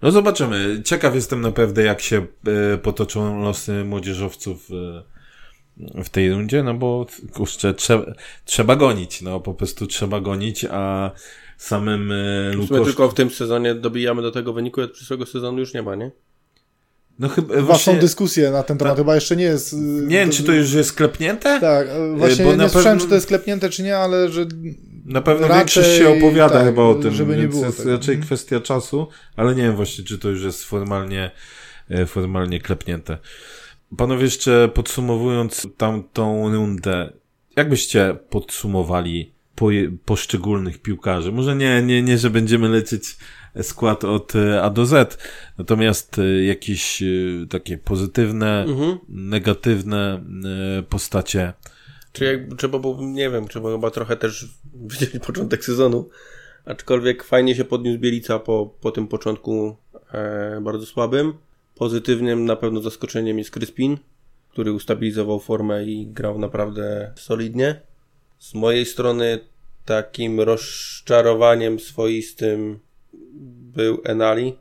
No zobaczymy. Ciekaw jestem naprawdę, jak się e, potoczą losy młodzieżowców e, w tej rundzie, no bo kurczę, trzeba, trzeba gonić, no po prostu trzeba gonić, a samym e, W sumie Lukosz... tylko w tym sezonie dobijamy do tego wyniku, od przyszłego sezonu już nie ma, nie? No chyba chyba właśnie... są dyskusje na ten temat, chyba jeszcze nie jest... y, Nie wiem, czy to już jest klepnięte? Tak, y, właśnie bo nie na słyszałem, pewno- czy to jest klepnięte, czy nie, ale że Na pewno Raczej większość się opowiada tak, chyba o tym, żeby nie więc było jest tego. raczej Mhm. kwestia czasu, ale nie wiem właśnie, czy to już jest formalnie, e, formalnie klepnięte. Panowie, jeszcze podsumowując tamtą rundę, jak byście podsumowali poje, poszczególnych piłkarzy? Może nie, nie, nie, że będziemy lecieć skład od e, A do Z, natomiast e, jakieś e, takie pozytywne, Mhm. negatywne postacie. Czy jak, trzeba było, nie wiem, trzeba chyba trochę też wydzielić początek sezonu. Aczkolwiek fajnie się podniósł Bielica po, po tym początku e, bardzo słabym. Pozytywnym na pewno zaskoczeniem jest Kryspin, który ustabilizował formę i grał naprawdę solidnie. Z mojej strony takim rozczarowaniem swoistym był Enali,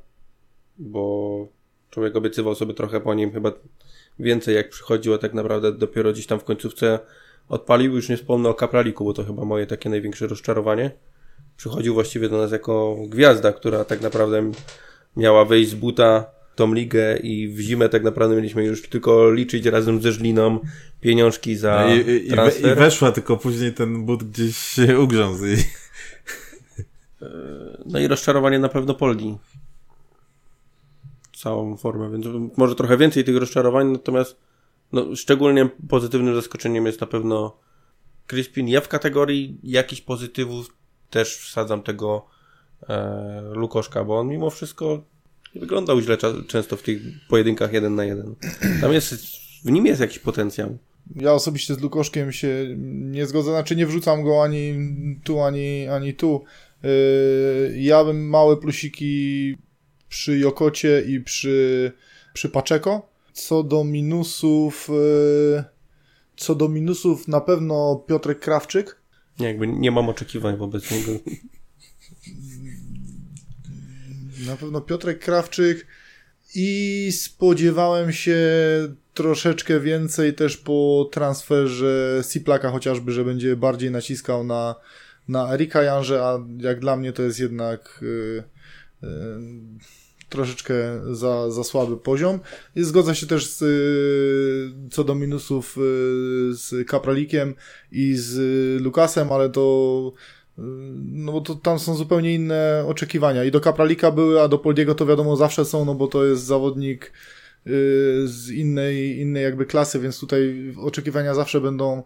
bo człowiek obiecywał sobie trochę po nim chyba więcej jak przychodziło, a tak naprawdę dopiero gdzieś tam w końcówce odpalił. Już nie wspomnę o Kapraliku, bo to chyba moje takie największe rozczarowanie. Przychodził właściwie do nas jako gwiazda, która tak naprawdę miała wejść z buta tą ligę i w zimę tak naprawdę mieliśmy już tylko liczyć razem ze Żliną pieniążki za No I, i, transfer. I weszła, tylko później ten but gdzieś się ugrzązł. I... No i rozczarowanie na pewno Poldi. Całą formę, więc może trochę więcej tych rozczarowań, natomiast no, szczególnie pozytywnym zaskoczeniem jest na pewno Crispin. Ja w kategorii jakichś pozytywów też wsadzam tego e, Lukoszka, bo on mimo wszystko nie wyglądał źle często w tych pojedynkach jeden na jeden. Tam jest, w nim jest jakiś potencjał. Ja osobiście z Lukoszkiem się nie zgodzę, znaczy nie wrzucam go ani tu, ani, ani tu. Yy, ja bym małe plusiki przy Jokocie i przy, przy Paczeko. Co do minusów, yy, co do minusów na pewno Piotrek Krawczyk. Nie, jakby nie mam oczekiwań wobec niego. Na pewno Piotrek Krawczyk i spodziewałem się troszeczkę więcej też po transferze Siplaka chociażby, że będzie bardziej naciskał na, na Erika Janże, a jak dla mnie to jest jednak y, y, troszeczkę za, za słaby poziom. I zgodzę się też z, y, co do minusów y, z Kapralikiem i z Lukasem, ale to y, no bo to tam są zupełnie inne oczekiwania. I do Kapralika były, a do Poldiego to wiadomo zawsze są, no bo to jest zawodnik z innej, innej jakby klasy, więc tutaj oczekiwania zawsze będą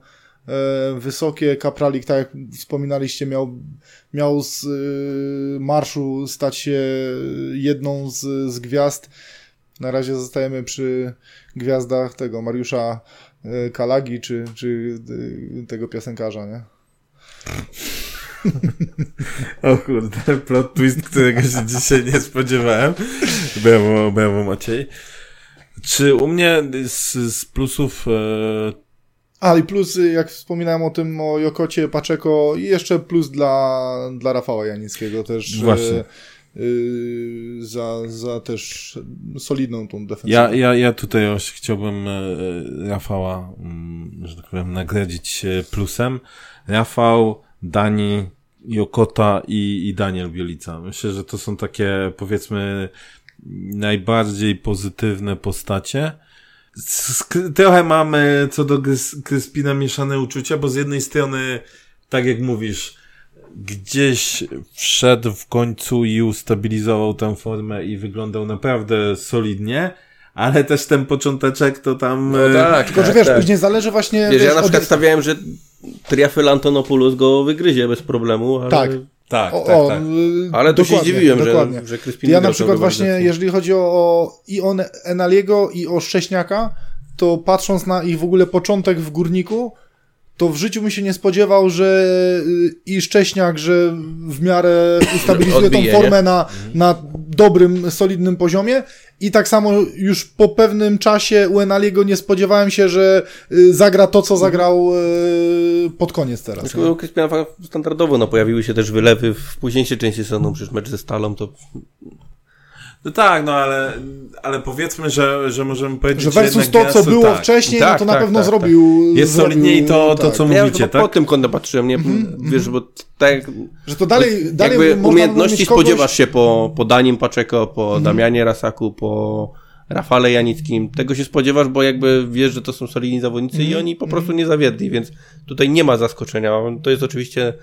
e, wysokie. Kapralik, tak jak wspominaliście, miał, miał z marszu stać się jedną z, z gwiazd. Na razie zostajemy przy gwiazdach tego Mariusza e, Kalagi, czy, czy e, tego piosenkarza, nie? O kurde, plot twist, którego się dzisiaj nie spodziewałem. Brawo, brawo Maciej. Czy u mnie z, z plusów... E... A i plus, jak wspominałem o tym, o Jokocie, Paczeko i jeszcze plus dla, dla Rafała Janickiego też. Właśnie. Yy, za, za też solidną tą defensywę. Ja, ja, ja tutaj chciałbym e, Rafała, mm, że tak powiem, nagrodzić plusem. Rafał, Dani, Jokota i, i Daniel Bielica. Myślę, że to są takie, powiedzmy, najbardziej pozytywne postacie. Trochę mamy co do Kryspina mieszane uczucia, bo z jednej strony, tak jak mówisz, gdzieś wszedł w końcu i ustabilizował tę formę i wyglądał naprawdę solidnie, ale też ten począteczek to tam... No tak, Tylko, tak, że wiesz, tak. później zależy właśnie... Wiesz, wiesz, ja na przykład od... stawiałem, że Triafel Antonopoulos go wygryzie bez problemu, ale... Tak. Tak, O, tak, o, tak. y, Ale tu się dokładnie, zdziwiłem, że, dokładnie. że Kryspin Ja wygrał na przykład właśnie, jeżeli chodzi o, o i o Enaliego i o Szcześniaka, to patrząc na ich w ogóle początek w Górniku, to w życiu bym się nie spodziewał, że y, i Szcześniak, że w miarę ustabilizuje Odbije, tą formę nie? na, na dobrym, solidnym poziomie i tak samo już po pewnym czasie u Enaliego nie spodziewałem się, że y, zagra to, co zagrał y, pod koniec teraz. Tylko u Kryspiana standardowo no, pojawiły się też wylewy w późniejszej części sezonu, przecież mecz ze Stalą to... No tak, no ale, ale powiedzmy, że, że możemy powiedzieć, Że versus to, co było tak. wcześniej, Tak, no to na tak, pewno tak, zrobił. Jest zrobił, solidniej to, to tak. co Ja mówicie, chyba tak? po tym kątem patrzyłem, nie? Wiesz, bo tak Że to dalej, dalej jakby można umiejętności kogoś- spodziewasz się po, po Danim Paczeko, po Damianie Rasaku, po Rafale Janickim. Tego się spodziewasz, bo jakby wiesz, że to są solidni zawodnicy i oni po prostu nie zawiedli, więc tutaj nie ma zaskoczenia. To jest oczywiście e,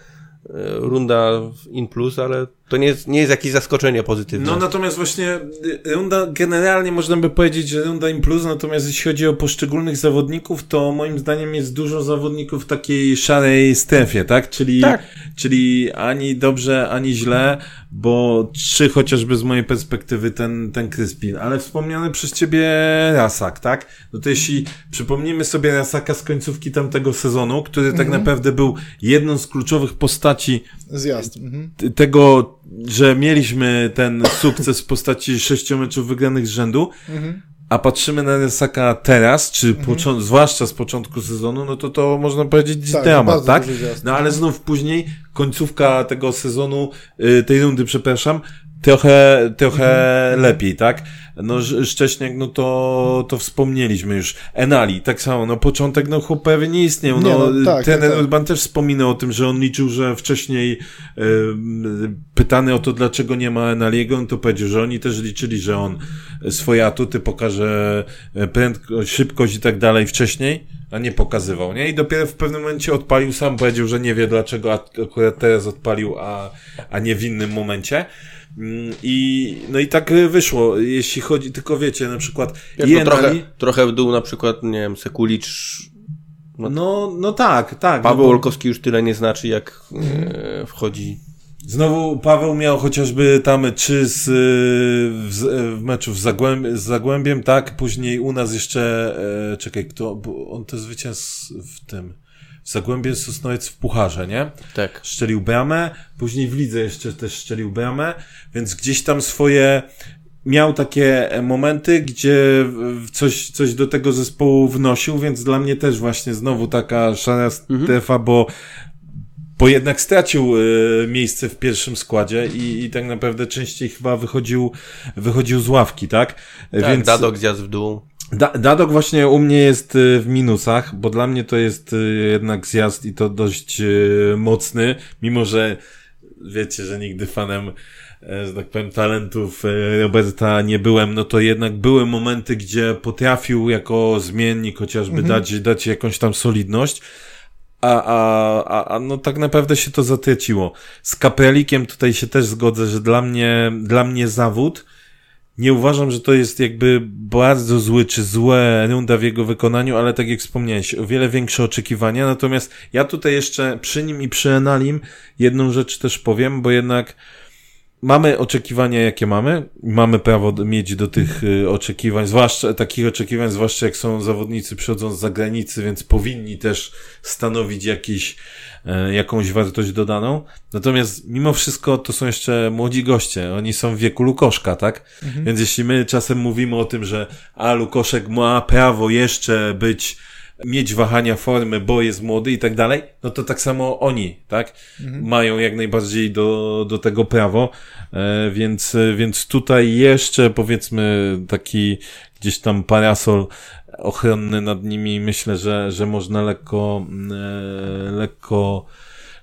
runda in plus, ale to nie jest, nie jest jakieś zaskoczenie pozytywne. No natomiast właśnie y, runda, generalnie można by powiedzieć, że runda im plus, natomiast jeśli chodzi o poszczególnych zawodników, to moim zdaniem jest dużo zawodników w takiej szarej strefie, tak? Czyli, Tak. czyli ani dobrze, ani źle, bo trzy chociażby z mojej perspektywy ten, ten Kryspin, ale wspomniany przez ciebie Rasak, tak? No to jeśli przypomnimy sobie Rasaka z końcówki tamtego sezonu, który tak naprawdę był jedną z kluczowych postaci Zjazd. Mhm. tego, że mieliśmy ten sukces w postaci sześciu meczów wygranych z rzędu, a patrzymy na Resaka teraz, czy począ- zwłaszcza z początku sezonu, no to to można powiedzieć Tak, dramat, tak? No ale znów później, końcówka tego sezonu, y, tej rundy, przepraszam, trochę, trochę lepiej, tak? No Sz- Szcześniak, no to, to wspomnieliśmy już. Enali, tak samo, no początek, no chłop prawie nie istniał, Nie, no, no, tak, ten tak, tak. Urban też wspominał o tym, że on liczył, że wcześniej y, pytany o to, dlaczego nie ma Enaliego, on to powiedział, że oni też liczyli, że on swoje atuty pokaże e, prędkość, szybkość i tak dalej wcześniej, a nie pokazywał, nie? I dopiero w pewnym momencie odpalił, sam powiedział, że nie wie dlaczego ak- akurat teraz odpalił, a, a nie w innym momencie. Mm, I, no i tak wyszło, jeśli chodzi, tylko wiecie, na przykład Wiesz, no trochę, Enali, trochę w dół na przykład, nie wiem, Sekulicz, no, no tak, tak. Paweł no Olkowski już tyle nie znaczy, jak e, wchodzi. Znowu Paweł miał chociażby tam trzy z, y, w, z- w meczu z, Zagłęb, z Zagłębiem, tak? Później u nas jeszcze, e, czekaj, kto, bo on to zwycięzł w tym, w Zagłębie Sosnowiec w Pucharze, nie? Tak. Szczelił bramę, później w lidze jeszcze też szczelił bramę, więc gdzieś tam swoje miał takie e, momenty, gdzie coś, coś do tego zespołu wnosił, więc dla mnie też właśnie znowu taka szara strefa, bo bo jednak stracił y, miejsce w pierwszym składzie i, i tak naprawdę częściej chyba wychodził, wychodził z ławki, tak? Tak, Więc... Dadok zjazd w dół. Da, Dadok właśnie u mnie jest y, w minusach, bo dla mnie to jest jednak zjazd i to dość y, mocny, mimo że wiecie, że nigdy fanem e, że tak powiem, talentów e, Roberta nie byłem, no to jednak były momenty, gdzie potrafił jako zmiennik chociażby mhm. dać, dać jakąś tam solidność, a, a, a, a no tak naprawdę się to zatraciło. Z Kapralikiem tutaj się też zgodzę, że dla mnie, dla mnie zawód, nie uważam, że to jest jakby bardzo zły czy złe runda w jego wykonaniu, ale tak jak wspomniałeś, o wiele większe oczekiwania. Natomiast ja tutaj jeszcze przy nim i przy Enalim jedną rzecz też powiem, bo jednak mamy oczekiwania, jakie mamy. Mamy prawo mieć do tych y, oczekiwań, zwłaszcza takich oczekiwań, zwłaszcza jak są zawodnicy przychodzą z zagranicy, więc powinni też stanowić jakiś, e, jakąś wartość dodaną. Natomiast mimo wszystko to są jeszcze młodzi goście. Oni są w wieku Lukoszka, tak? Mhm. Więc jeśli my czasem mówimy o tym, że a Lukoszek ma prawo jeszcze być mieć wahania formy, bo jest młody i tak dalej, no to tak samo oni, tak? Mhm. Mają jak najbardziej do, do tego prawo, e, więc, więc tutaj jeszcze powiedzmy taki gdzieś tam parasol ochronny nad nimi myślę, że, że można lekko, e, lekko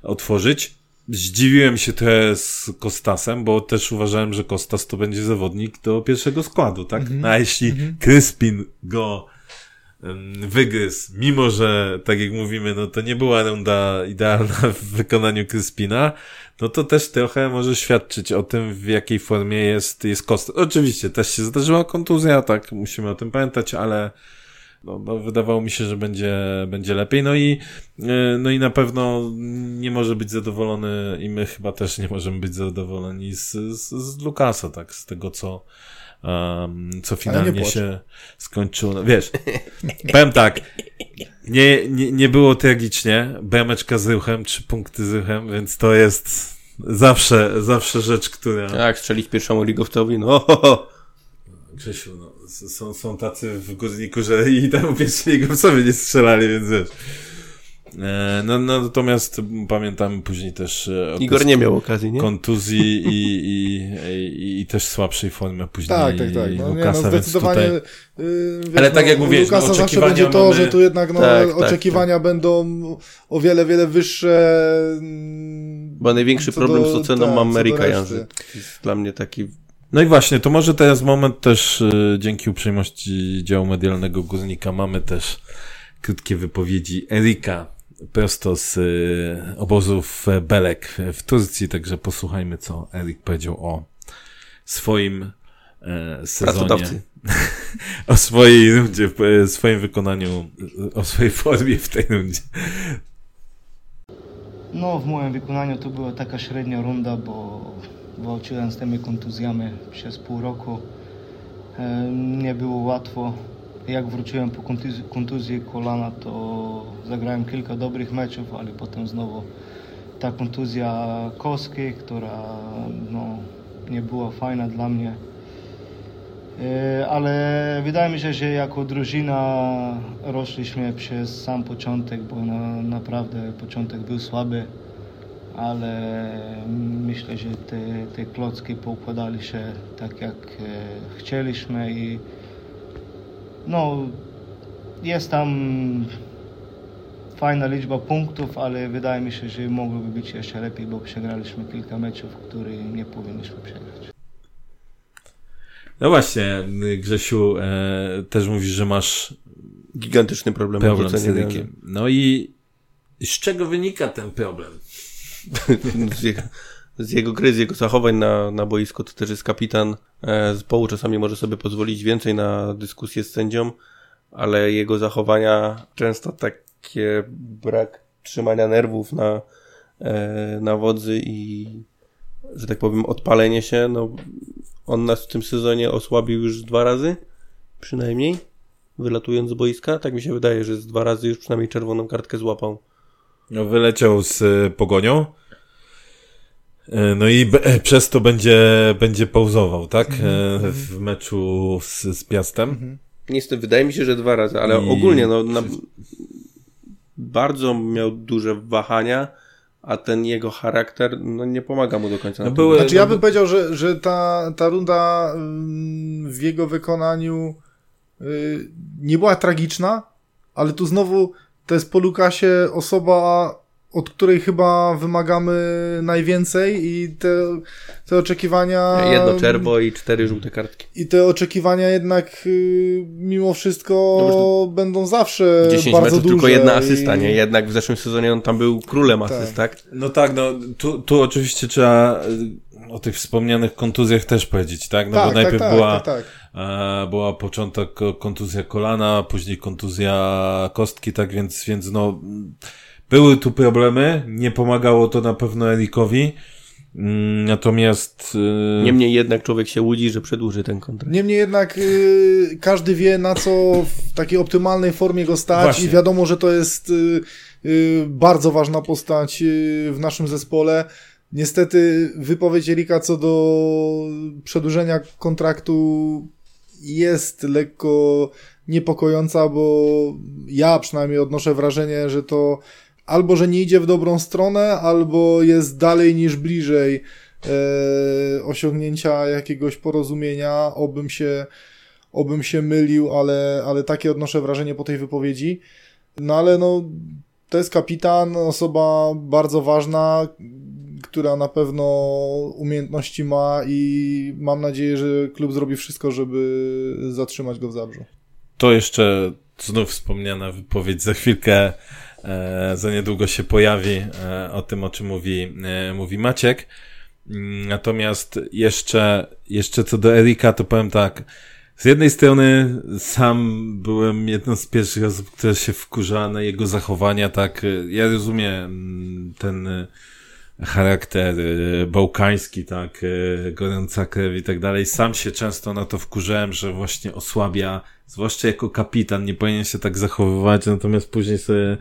otworzyć. Zdziwiłem się trochę z Kostasem, bo też uważałem, że Kostas to będzie zawodnik do pierwszego składu, tak? Mhm. A jeśli mhm. Kryspin go wygryz, mimo że, tak jak mówimy, no to nie była runda idealna w wykonaniu Kryspina, no to też trochę może świadczyć o tym, w jakiej formie jest, jest Kost. Oczywiście też się zdarzyła kontuzja, tak, musimy o tym pamiętać, ale no, no, wydawało mi się, że będzie, będzie lepiej. No i, e, no i na pewno nie może być zadowolony i my chyba też nie możemy być zadowoleni z, z, z Lukasa, tak, z tego co, um, co finalnie się skończyło. No, wiesz, powiem tak, nie, nie, nie było tragicznie, brameczka z ruchem, trzy punkty z ruchem, więc to jest zawsze, zawsze rzecz, która... Tak, strzelić pierwszemu ligowcowi, no ho, ho. Grzesiu, no, są, są tacy w Górniku, że i tam pierwszy ligowcowie nie strzelali, więc wiesz... E, no, no, natomiast pamiętam później też e, Igor nie miał okazji, nie? kontuzji i, i, i, i też słabszej formy później tak, tak, tak. No, Lukasa, nie, no, zdecydowanie, tutaj... yy, wiesz, Ale tak no, jak mówisz, Lukasa no, zawsze będzie to, mamy... że tu jednak no, tak, tak oczekiwania tak, będą o wiele, wiele wyższe. Mm, Bo największy problem do, z oceną tak, ma Ameryka Janzy. Jest dla mnie taki no i właśnie, to może teraz moment też y, dzięki uprzejmości działu medialnego Górnika mamy też krótkie wypowiedzi Erika prosto z y, obozów Belek w Turcji, także posłuchajmy, co Erik powiedział o swoim e, sezonie. o swojej rundzie, w swoim wykonaniu, o swojej formie w tej rundzie. No, w moim wykonaniu to była taka średnia runda, bo walczyłem z tymi kontuzjami przez pół roku. E, nie było łatwo jak wróciłem po kontuzji, kontuzji kolana, to zagrałem kilka dobrych meczów, ale potem znowu ta kontuzja kostki, która no, nie była fajna dla mnie. E, ale wydaje mi się, że jako drużyna rośliśmy przez sam początek, bo na, naprawdę początek był słaby, ale myślę, że te, te klocki poukładali się tak jak e, chcieliśmy i no, jest tam fajna liczba punktów, ale wydaje mi się, że mogłoby być jeszcze lepiej, bo przegraliśmy kilka meczów, które nie powinniśmy przegrać. No właśnie, Grzesiu, e, też mówisz, że masz gigantyczny problem, problem z Erykiem. No i z czego wynika ten problem? z, jego, z gry, z jego zachowań na, na boisku, to też jest kapitan E, zespołu czasami może sobie pozwolić więcej na dyskusję z sędzią, ale jego zachowania często takie brak trzymania nerwów na, e, na wodzy i że tak powiem odpalenie się, no on nas w tym sezonie osłabił już dwa razy przynajmniej wylatując z boiska, tak mi się wydaje, że z dwa razy już przynajmniej czerwoną kartkę złapał. No wyleciał z e, pogonią no i e, przez to będzie, będzie pauzował, tak? Mm-hmm. W meczu z, z Piastem. Mm-hmm. Niestety, wydaje mi się, że dwa razy, ale I... ogólnie no, na... bardzo miał duże wahania, a ten jego charakter no, nie pomaga mu do końca. No były- Znaczy no ja bo- bym powiedział, że, że ta, ta runda mm, w jego wykonaniu y, nie była tragiczna, ale tu znowu to jest po Lukasie osoba, od której chyba wymagamy najwięcej i te, te oczekiwania... Jedno czerwo i cztery żółte kartki. I te oczekiwania jednak y, mimo wszystko No będą zawsze 10 bardzo meczów, duże. tylko jedna asysta, i... nie? Jednak w zeszłym sezonie on tam był królem Tak. asyst, tak? No tak, no tu, tu oczywiście trzeba y, o tych wspomnianych kontuzjach też powiedzieć, tak? No tak, bo najpierw tak, była, tak, tak, tak. E, była początek ko- kontuzja kolana, później kontuzja kostki, tak więc, więc no były tu problemy, nie pomagało to na pewno Erikowi, Mm, natomiast y, Niemniej jednak człowiek się łudzi, że przedłuży ten kontrakt. Niemniej jednak y, każdy wie, na co w takiej optymalnej formie go stać Właśnie. i wiadomo, że to jest y, y, bardzo ważna postać y, w naszym zespole. Niestety wypowiedź Erika co do przedłużenia kontraktu jest lekko niepokojąca, bo ja przynajmniej odnoszę wrażenie, że to albo, że nie idzie w dobrą stronę, albo jest dalej niż bliżej e, osiągnięcia jakiegoś porozumienia, obym się, obym się mylił, ale, ale takie odnoszę wrażenie po tej wypowiedzi. No ale no, to jest kapitan, osoba bardzo ważna, która na pewno umiejętności ma i mam nadzieję, że klub zrobi wszystko, żeby zatrzymać go w Zabrzu. to jeszcze znów wspomniana wypowiedź za chwilkę, za niedługo się pojawi e, o tym, o czym mówi, e, mówi Maciek. Mm, Natomiast jeszcze, jeszcze co do Erika, to powiem tak. Z jednej strony sam byłem jedną z pierwszych osób, która się wkurza na jego zachowania, tak. e, Ja rozumiem ten e, charakter e, bałkański, tak, e, gorąca krew i tak dalej. Sam się często na to wkurzałem, że właśnie osłabia, zwłaszcza jako kapitan, nie powinien się tak zachowywać, natomiast później sobie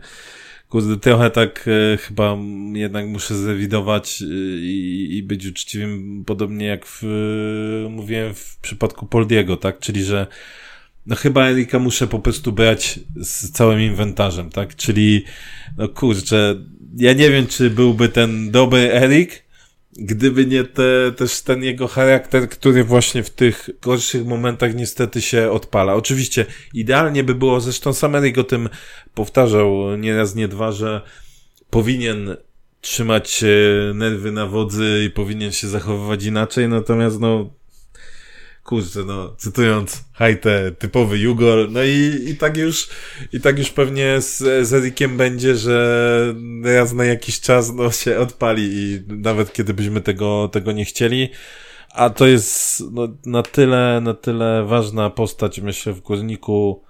Kurde, trochę tak e, chyba jednak muszę zrewidować i, i być uczciwym, podobnie jak w, mówiłem w przypadku Poldiego, tak? Czyli, że no chyba Erika muszę po prostu brać z całym inwentarzem, tak? Czyli, no kurczę, ja nie wiem, czy byłby ten dobry Erik, gdyby nie te, też ten jego charakter, który właśnie w tych gorszych momentach niestety się odpala. Oczywiście idealnie by było, zresztą sam Erik o tym powtarzał nie raz, nie dwa, że powinien trzymać nerwy na wodzy i powinien się zachowywać inaczej, natomiast no kurczę, no, cytując Hajtę, typowy Jugol, no i, i tak już, i tak już pewnie z, z Erikiem będzie, że raz na jakiś czas, no, się odpali i nawet kiedy byśmy tego, tego nie chcieli, a to jest, no, na tyle, na tyle ważna postać, myślę, w Górniku,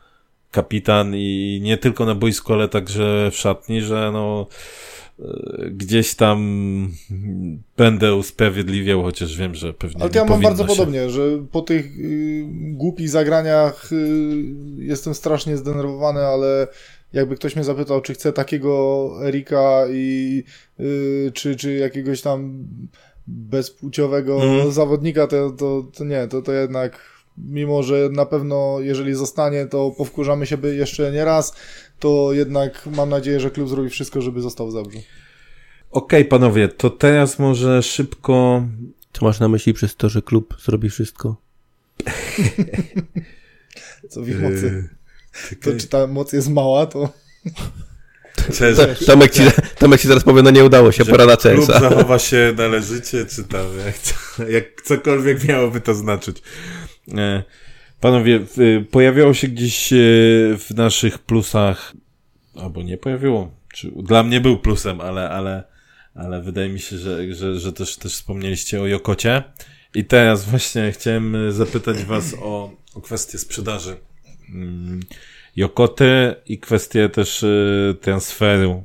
kapitan i nie tylko na boisku, ale także w szatni, że no, gdzieś tam będę usprawiedliwiał, chociaż wiem, że pewnie Ale ja mam bardzo się. podobnie, że po tych y, głupich zagraniach y, jestem strasznie zdenerwowany, ale jakby ktoś mnie zapytał, czy chcę takiego Erika i y, czy, czy jakiegoś tam bezpłciowego Mhm. zawodnika, to, to, to nie, to, to jednak mimo, że na pewno jeżeli zostanie, to powkurzamy się by jeszcze nie raz, to jednak mam nadzieję, że klub zrobi wszystko, żeby został w Zabrzu. Okej, panowie, to teraz może szybko. Co masz na myśli przez to, że klub zrobi wszystko? Co w ich mocy. Yy, To czy ta moc jest mała, to Cześć. Tomek ci, Tomek ci zaraz powie, no nie udało się, pora na Klub CS-a. zachowa się należycie, czy tam, jak, jak cokolwiek miałoby to znaczyć. E, Panowie, w- pojawiało się gdzieś e, w naszych plusach, albo nie pojawiło, czy, dla mnie był plusem, ale, ale, ale wydaje mi się, że, że, że też, też wspomnieliście o Jokocie. I teraz właśnie chciałem e, zapytać was o, o kwestię sprzedaży. Mm, Jokoty i kwestię też e, transferu,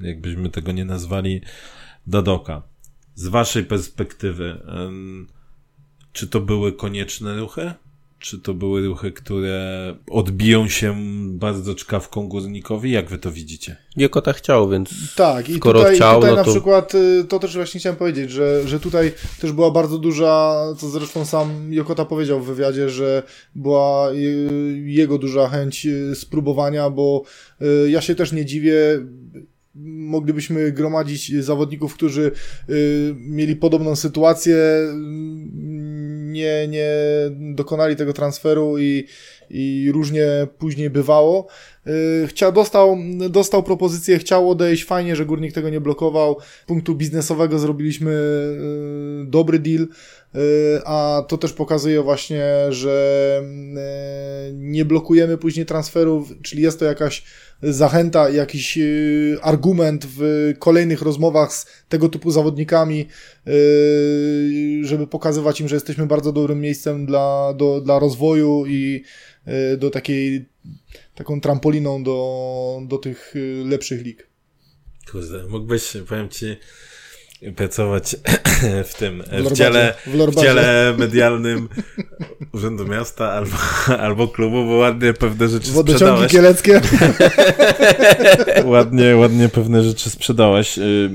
jakbyśmy tego nie nazwali, Dadoka. Z waszej perspektywy, czy to były konieczne ruchy? Czy to były ruchy, które odbiją się bardzo czkawką górnikowi? Jak wy to widzicie? Jokota chciał, więc Tak, i Skoro tutaj, chciał, tutaj no na to- przykład y, to też właśnie chciałem powiedzieć, że, że tutaj też była bardzo duża, co zresztą sam Jokota powiedział w wywiadzie, że była y, jego duża chęć y, spróbowania, bo ja się też nie dziwię. moglibyśmy gromadzić zawodników, którzy y, mieli podobną sytuację, nie, nie dokonali tego transferu i, i różnie później bywało. Y, Chciał, dostał, dostał propozycję, chciał odejść, fajnie, że Górnik tego nie blokował. Z punktu biznesowego zrobiliśmy y, dobry deal, a to też pokazuje właśnie, że y, nie blokujemy później transferów, czyli jest to jakaś zachęta, jakiś y, argument w kolejnych rozmowach z tego typu zawodnikami, y, żeby pokazywać im, że jesteśmy bardzo dobrym miejscem dla, do, dla rozwoju i y, do takiej taką trampoliną do, do tych y, lepszych lig. Kurde, mógłbyś, powiem ci, pracować w tym, w Lorbacie, dziale, w w dziale medialnym Urzędu Miasta albo, albo klubu, bo ładnie pewne rzeczy Wodociągi sprzedałeś. kieleckie. ładnie, ładnie pewne rzeczy sprzedałeś. Y,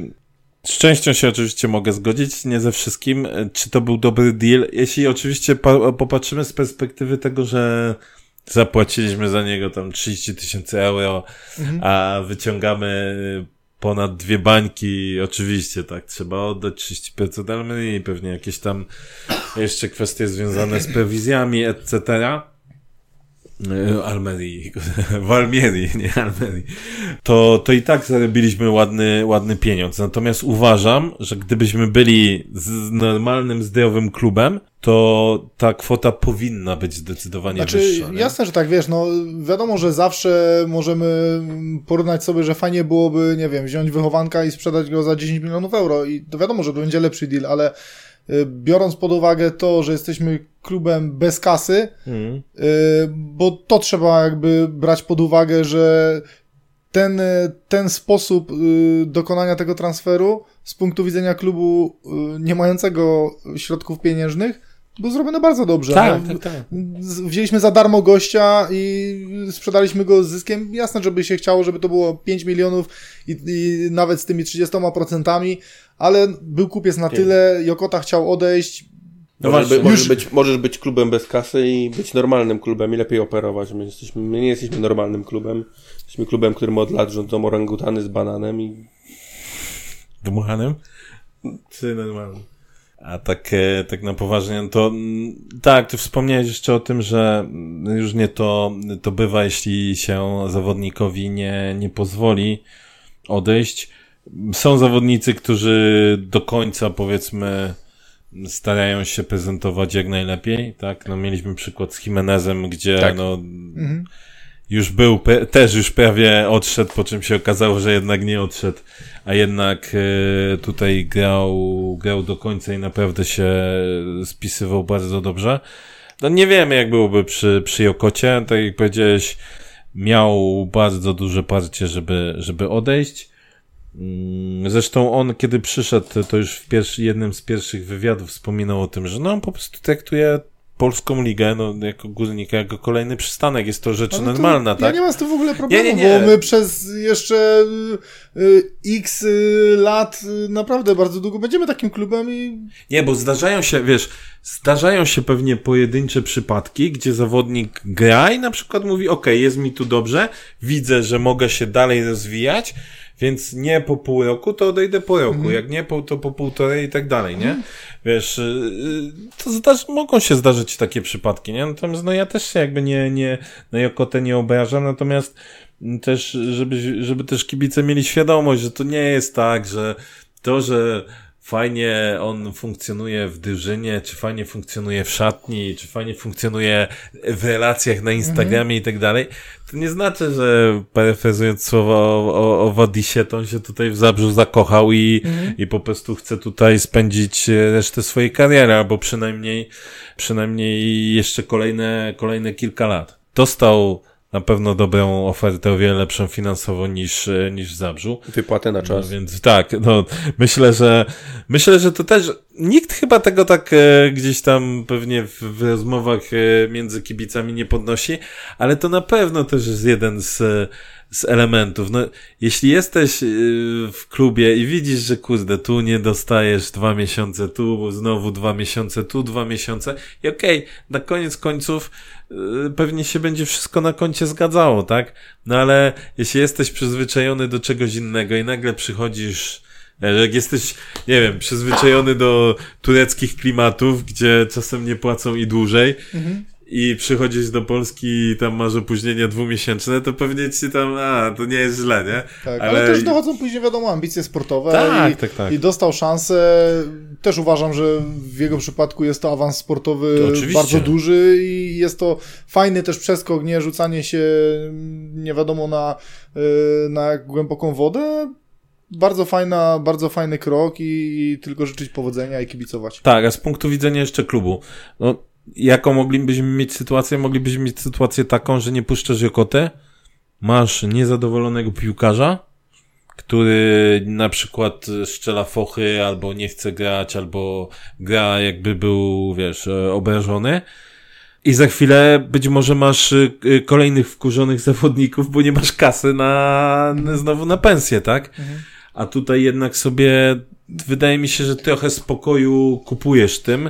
Z częścią się oczywiście mogę zgodzić, nie ze wszystkim. Y, Czy to był dobry deal? Jeśli oczywiście pa- popatrzymy z perspektywy tego, że zapłaciliśmy za niego tam 30 tysięcy euro, a wyciągamy ponad dwie bańki, oczywiście, tak, trzeba oddać 30% Almerii, pewnie jakieś tam jeszcze kwestie związane z prowizjami, etc. E, Almerii, w Almierii, nie Almerii, to, to i tak zarobiliśmy ładny, ładny pieniądz. Natomiast uważam, że gdybyśmy byli z normalnym, zdrowym klubem, to ta kwota powinna być zdecydowanie Znaczy, wyższa. nie? jasne, że tak, wiesz, no wiadomo, że zawsze możemy porównać sobie, że fajnie byłoby, nie wiem, wziąć wychowanka i sprzedać go za 10 milionów euro i to wiadomo, że to będzie lepszy deal, ale biorąc pod uwagę to, że jesteśmy klubem bez kasy, Mhm. y, bo to trzeba jakby brać pod uwagę, że ten, y, ten sposób y, dokonania tego transferu z punktu widzenia klubu y, nie mającego środków pieniężnych był zrobiony bardzo dobrze. Tak, No, tak, tak. wzięliśmy za darmo gościa i sprzedaliśmy go z zyskiem. Jasne, żeby się chciało, żeby to było 5 milionów i, i nawet z tymi 30%, ale był kupiec na tyle, Jokota chciał odejść. No możesz, właśnie, by, możesz, być, możesz być klubem bez kasy i być normalnym klubem i lepiej operować. My, jesteśmy, my nie jesteśmy normalnym klubem. Jesteśmy klubem, którym od lat rządzą orangutany z bananem i Dmuchanym? Czy normalnym? A tak, e, tak na poważnie, no to mm, tak, ty wspomniałeś jeszcze o tym, że mm, już nie to, to bywa, jeśli się zawodnikowi nie, nie pozwoli odejść. Są zawodnicy, którzy do końca, powiedzmy, starają się prezentować jak najlepiej, tak? No mieliśmy przykład z Jimenezem, gdzie Tak. no, Mhm. Już był, też już prawie odszedł, po czym się okazało, że jednak nie odszedł, a jednak e, tutaj grał, grał do końca i naprawdę się spisywał bardzo dobrze. No nie wiemy, jak byłoby przy, przy Jokocie, tak jak powiedziałeś, miał bardzo duże parcie, żeby, żeby odejść. Mm, Zresztą on, kiedy przyszedł, to już w pierwszy, jednym z pierwszych wywiadów wspominał o tym, że no on po prostu traktuje polską ligę, no jako górnika, jako kolejny przystanek. Jest to rzecz Ale to normalna, Ja tak? nie mam z tym w ogóle problemu, Nie, nie, nie. bo my przez jeszcze y, y, x y, lat naprawdę bardzo długo będziemy takim klubem i Nie, bo zdarzają się, wiesz, zdarzają się pewnie pojedyncze przypadki, gdzie zawodnik gra i na przykład mówi, ok, jest mi tu dobrze, widzę, że mogę się dalej rozwijać, więc nie po pół roku, to odejdę po roku, jak nie, po, to po półtorej i tak dalej, nie? Wiesz, y, y, to zdarzy, mogą się zdarzyć takie przypadki, nie? Natomiast no ja też się jakby nie, nie, na Jokotę nie obrażam, natomiast mm, też, żeby, żeby też kibice mieli świadomość, że to nie jest tak, że to, że fajnie on funkcjonuje w drużynie, czy fajnie funkcjonuje w szatni, czy fajnie funkcjonuje w relacjach na Instagramie i tak dalej, to nie znaczy, że parafrazując słowa o, o, o Wadisie, to on się tutaj w Zabrzu zakochał i, i po prostu chce tutaj spędzić e, resztę swojej kariery, albo przynajmniej, przynajmniej jeszcze kolejne, kolejne kilka lat. Dostał na pewno dobrą ofertę, o wiele lepszą finansowo niż, e, niż w Zabrzu. wypłatę na No, czas. więc tak, no myślę, że myślę, że to też nikt chyba tego tak e, gdzieś tam pewnie w, w rozmowach e, między kibicami nie podnosi, ale to na pewno też jest jeden z, z elementów. No, jeśli jesteś yy, w klubie i widzisz, że kurde, tu nie dostajesz dwa miesiące, tu znowu dwa miesiące, tu dwa miesiące i okej, okay, na koniec końców pewnie się będzie wszystko na koncie zgadzało, tak? No ale jeśli jesteś przyzwyczajony do czegoś innego i nagle przychodzisz jak jesteś, nie wiem, przyzwyczajony do tureckich klimatów, gdzie czasem nie płacą i dłużej, mhm i przychodzisz do Polski i tam masz opóźnienia dwumiesięczne, to pewnie ci tam, a, to nie jest źle, nie? Tak, ale, ale też dochodzą później, wiadomo, ambicje sportowe tak, i, tak, tak. i dostał szansę. Też uważam, że w jego przypadku jest to awans sportowy to bardzo duży i jest to fajny też przeskok, nie rzucanie się nie wiadomo na, y, na głęboką wodę, bardzo fajna, bardzo fajny krok i, i, tylko życzyć powodzenia i kibicować. Tak, a z punktu widzenia jeszcze klubu, no jaką moglibyśmy mieć sytuację? Moglibyśmy mieć sytuację taką, że nie puszczasz Jokotę, masz niezadowolonego piłkarza, który na przykład strzela fochy, albo nie chce grać, albo gra jakby był, wiesz, obrażony. I za chwilę być może masz y, kolejnych wkurzonych zawodników, bo nie masz kasy na, znowu na pensję, tak? Mhm. A tutaj jednak sobie, wydaje mi się, że trochę spokoju kupujesz tym.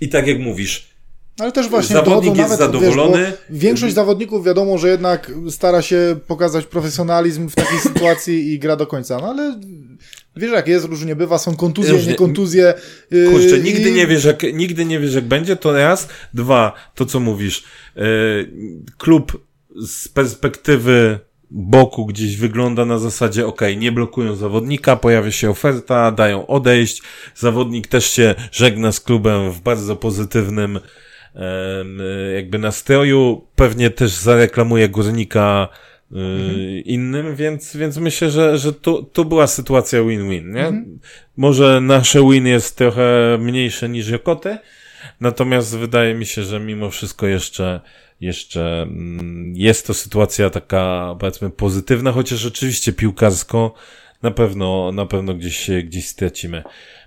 I tak jak mówisz, ale też właśnie zawodnik jest zadowolony. Wiesz, większość zawodników wiadomo, że jednak stara się pokazać profesjonalizm w takiej sytuacji i gra do końca. No ale wiesz jak jest, różnie bywa, są kontuzje, różnie. nie kontuzje. Yy, Kurczę, nigdy i... nie wiesz jak, nigdy nie wiesz jak będzie, to raz. Dwa, to co mówisz. Yy, klub z perspektywy boku gdzieś wygląda na zasadzie, ok, nie blokują zawodnika, pojawia się oferta, dają odejść, zawodnik też się żegna z klubem w bardzo pozytywnym jakby nastroju, pewnie też zareklamuje górnika y, mhm. innym, więc, więc myślę, że, że tu, tu była sytuacja win-win, nie? Mhm. Może nasze win jest trochę mniejsze niż Jokoty, natomiast wydaje mi się, że mimo wszystko jeszcze jeszcze mm, jest to sytuacja taka, powiedzmy, pozytywna, chociaż oczywiście piłkarsko na pewno, na pewno gdzieś, gdzieś stracimy.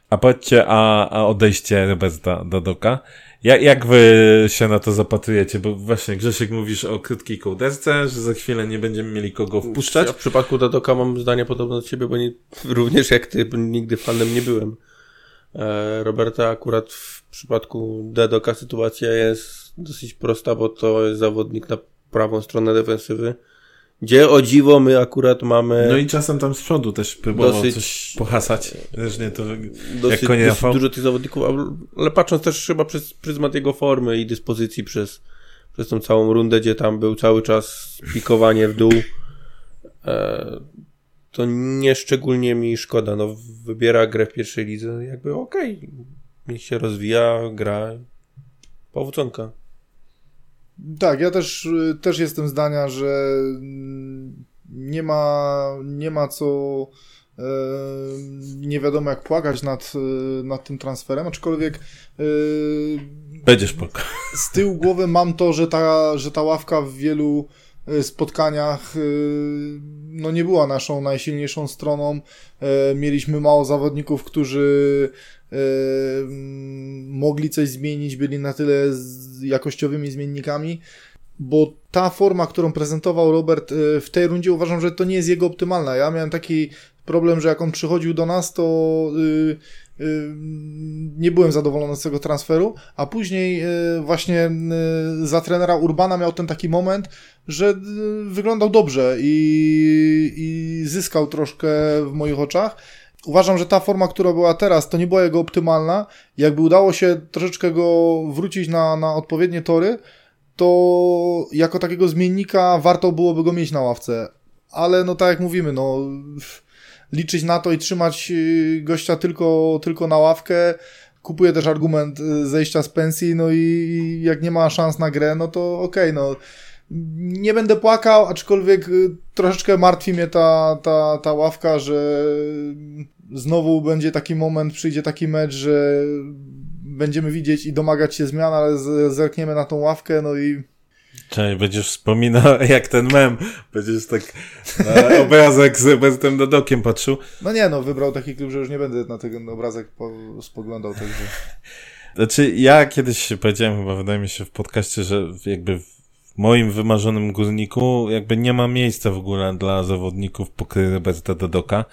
A powiedzcie, a, a odejście Roberta Dadoka, jak, jak wy się na to zapatrujecie? Bo właśnie Grzesiek mówisz o krótkiej kołderce, że za chwilę nie będziemy mieli kogo wpuszczać. Ja w przypadku Dadoka mam zdanie podobne do ciebie, bo nie, również jak ty, nigdy fanem nie byłem. E, Roberta akurat w przypadku Dadoka sytuacja jest dosyć prosta, bo to jest zawodnik na prawą stronę defensywy gdzie o dziwo my akurat mamy. No i czasem tam z przodu też próbował dosyć, coś pohasać. Nie to dosyć, jak dosyć dużo tych zawodników, ale patrząc też chyba przez pryzmat jego formy i dyspozycji przez, przez tą całą rundę, gdzie tam był cały czas pikowanie w dół, e, to nieszczególnie mi szkoda. No, wybiera grę w pierwszej lidze, jakby okej. Okay. Niech się rozwija, gra. Powodzonka. Tak, ja też, też jestem zdania, że nie ma, nie ma co e, nie wiadomo jak płakać nad, nad tym transferem, aczkolwiek Będziesz płakał. Z tyłu głowy mam to, że ta, że ta ławka w wielu spotkaniach no nie była naszą najsilniejszą stroną. Mieliśmy mało zawodników, którzy mogli coś zmienić, byli na tyle jakościowymi zmiennikami, bo ta forma, którą prezentował Robert y, w tej rundzie, uważam, że to nie jest jego optymalna. Ja miałem taki problem, że jak on przychodził do nas, to y, y, nie byłem zadowolony z tego transferu, a później właśnie za trenera Urbana miał ten taki moment, że wyglądał dobrze i, i zyskał troszkę w moich oczach uważam, że ta forma, która była teraz, to nie była jego optymalna. Jakby udało się troszeczkę go wrócić na, na odpowiednie tory, to jako takiego zmiennika warto byłoby go mieć na ławce. Ale no tak jak mówimy, no liczyć na to i trzymać y, gościa tylko, tylko na ławkę. Kupuję też argument y, zejścia z pensji, no i jak nie ma szans na grę, no to okej, okay, no nie będę płakał, aczkolwiek y, troszeczkę martwi mnie ta, ta, ta ławka, że znowu będzie taki moment, przyjdzie taki mecz, że będziemy widzieć i domagać się zmian, ale zerkniemy na tą ławkę, no i Cześć, będziesz wspominał jak ten mem, będziesz tak na obrazek z Robertem Dodokiem patrzył. No nie, no wybrał taki klub, że już nie będę na ten obrazek spoglądał, także... Znaczy ja kiedyś powiedziałem chyba, wydaje mi się w podcaście, że jakby moim wymarzonym górniku jakby nie ma miejsca w ogóle dla zawodników pokryj Roberta Dodoka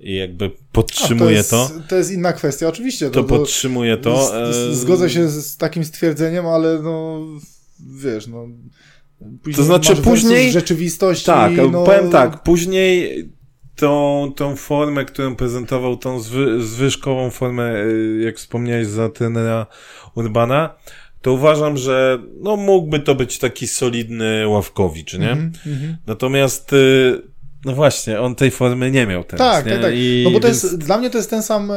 i jakby podtrzymuje A to. to. Jest, to jest inna kwestia, oczywiście. To podtrzymuje to. z- z- Zgodzę się z takim stwierdzeniem, ale no wiesz, no. Później To znaczy później- rzeczywistość. Tak, no, powiem tak, później tą, tą formę, którą prezentował, tą zwy, zwyżkową formę, y, jak wspomniałeś za trenera Urbana, to uważam, że no mógłby to być taki solidny Ławkowicz, nie? Mhm, mhm. Natomiast y, no właśnie, on tej formy nie miał teraz, Tak, nie? tak, tak. I No bo to więc- jest, dla mnie to jest ten sam, e,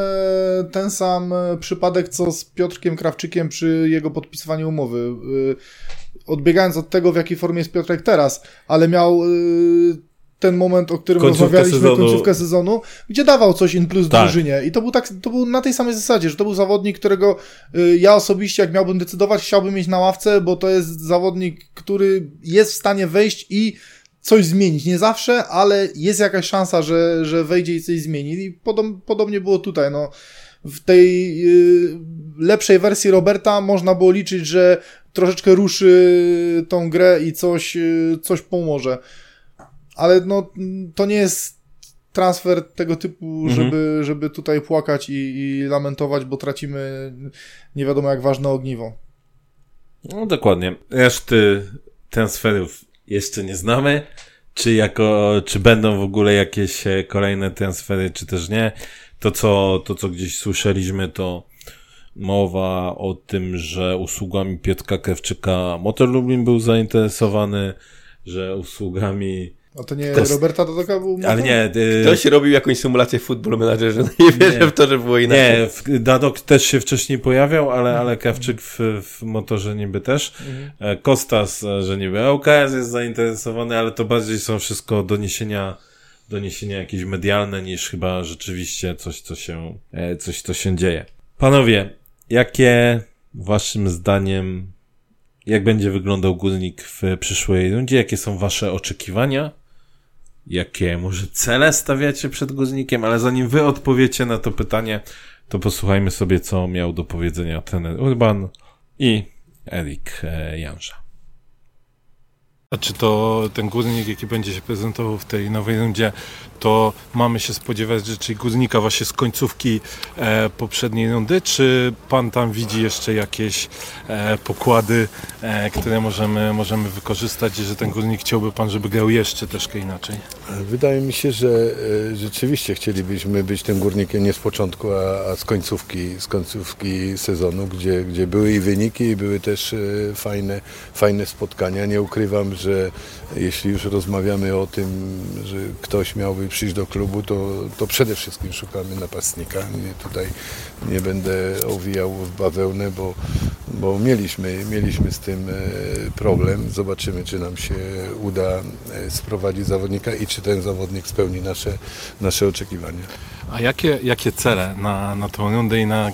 ten sam e, przypadek, co z Piotrkiem Krawczykiem przy jego podpisywaniu umowy. E, Odbiegając od tego, w jakiej formie jest Piotrek teraz, ale miał ten moment, o którym Końcówkę rozmawialiśmy, sezonu. końcówkę sezonu, gdzie dawał coś in plus Tak. drużynie. I to był tak, to był na tej samej zasadzie, że to był zawodnik, którego ja osobiście, jak miałbym decydować, chciałbym mieć na ławce, bo to jest zawodnik, który jest w stanie wejść i coś zmienić. Nie zawsze, ale jest jakaś szansa, że, że wejdzie i coś zmieni. I podob, podobnie było tutaj. No. W tej y, lepszej wersji Roberta można było liczyć, że troszeczkę ruszy tą grę i coś, y, coś pomoże. Ale no, to nie jest transfer tego typu, Mhm. żeby, żeby tutaj płakać i, i lamentować, bo tracimy nie wiadomo jak ważne ogniwo. No dokładnie. Reszty transferów jeszcze nie znamy. Czy jako, czy będą w ogóle jakieś e, kolejne transfery, czy też nie. To co, to co gdzieś słyszeliśmy, to mowa o tym, że usługami Piotrka Krewczyka Motor Lublin był zainteresowany, że usługami, A to nie Kost- Roberta Dodoka był ale nie, y, Ktoś robił jakąś symulację w Football Managerze, no nie wierzę Nie. w to, że było inaczej. Nie, Dadok też się wcześniej pojawiał, ale, ale Krawczyk w, w motorze niby też. E, Kostas, że niby LKS jest zainteresowany, ale to bardziej są wszystko doniesienia, doniesienia jakieś medialne niż chyba rzeczywiście coś, co się, e, coś, co się dzieje. Panowie, jakie waszym zdaniem, jak będzie wyglądał górnik w przyszłej rundzie? Jakie są wasze oczekiwania? Jakie może cele stawiacie przed górnikiem, ale zanim wy odpowiecie na to pytanie, to posłuchajmy sobie, co miał do powiedzenia trener Urban i Erik e, Janża. A czy to ten górnik, jaki będzie się prezentował w tej nowej rundzie, to mamy się spodziewać rzeczy górnika właśnie z końcówki e, poprzedniej rundy, czy pan tam widzi jeszcze jakieś e, pokłady, e, które możemy, możemy wykorzystać i że ten górnik chciałby pan, żeby grał jeszcze troszkę inaczej? Wydaje mi się, że e, rzeczywiście chcielibyśmy być tym górnikiem nie z początku, a, a z końcówki, z końcówki sezonu, gdzie, gdzie były i wyniki, i były też e, fajne, fajne spotkania. Nie ukrywam, że jeśli już rozmawiamy o tym, że ktoś miałby przyjść do klubu, to, to przede wszystkim szukamy napastnika. Nie, tutaj nie będę owijał w bawełnę, bo, bo mieliśmy, mieliśmy z tym e, problem. Zobaczymy, czy nam się uda e, sprowadzić zawodnika i czy ten zawodnik spełni nasze, nasze oczekiwania. A jakie, jakie cele na, na tą rundę i na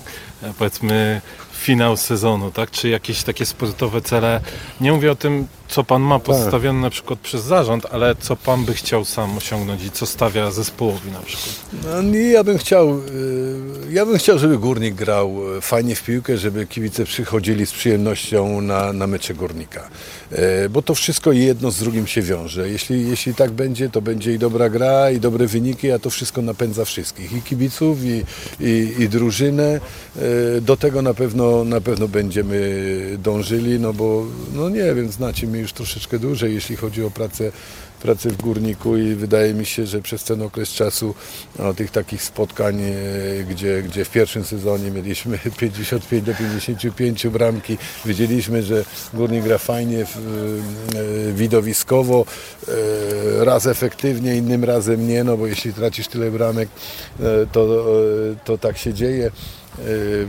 powiedzmy finał sezonu, tak? Czy jakieś takie sportowe cele? Nie mówię o tym, co pan ma postawione na przykład przez zarząd, ale co pan by chciał sam osiągnąć i co stawia zespołowi na przykład. No, nie, ja bym chciał, y, ja bym chciał, żeby Górnik grał y, fajnie w piłkę, żeby kibice przychodzili z przyjemnością na, na mecze Górnika. E, Bo to wszystko jedno z drugim się wiąże. Jeśli, jeśli tak będzie, to będzie i dobra gra, i dobre wyniki, a to wszystko napędza wszystkich. I kibiców, i, i, i drużynę. E, Do tego na pewno, na pewno będziemy dążyli, no bo, no nie wiem, znacie mnie już troszeczkę dłużej, jeśli chodzi o pracę pracę w górniku i wydaje mi się, że przez ten okres czasu no, tych takich spotkań, e, gdzie, gdzie w pierwszym sezonie mieliśmy 55 do 55 bramki, wiedzieliśmy, że górnik gra fajnie, e, widowiskowo, raz efektywnie, innym razem nie, no bo jeśli tracisz tyle bramek, to, to tak się dzieje.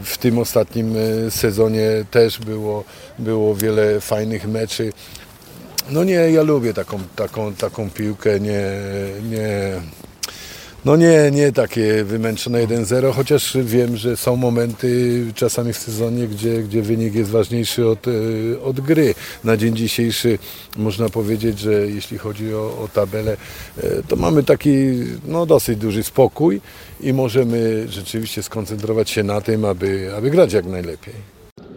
W tym ostatnim e, sezonie też było, było wiele fajnych meczy. No nie, ja lubię taką, taką, taką piłkę, nie, nie, no nie, nie takie wymęczone 1-0, chociaż wiem, że są momenty czasami w sezonie, gdzie, gdzie wynik jest ważniejszy od, e, od gry. Na dzień dzisiejszy można powiedzieć, że jeśli chodzi o, o tabelę, e, to mamy taki no, dosyć duży spokój i możemy rzeczywiście skoncentrować się na tym, aby, aby grać jak najlepiej.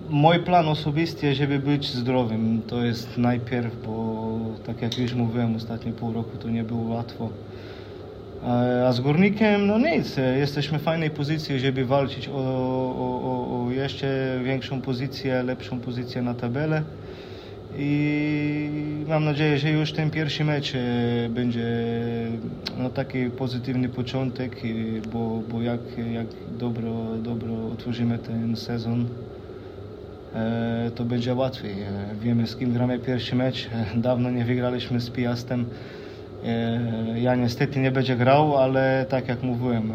mój plan osobisty, żeby być zdrowym, to jest najpierw, bo tak jak już mówiłem, ostatnie pół roku to nie było łatwo. A z Górnikiem, no nic, jesteśmy w fajnej pozycji, żeby walczyć o, o, o, o jeszcze większą pozycję, lepszą pozycję na tabelę. I mam nadzieję, że już ten pierwszy mecz e, będzie no, taki pozytywny początek, bo, bo jak, jak dobro, dobro otworzymy ten sezon, e, to będzie łatwiej. E, wiemy z kim gramy pierwszy mecz. Dawno nie wygraliśmy z Piastem. Ja niestety nie będzie grał, ale tak jak mówiłem,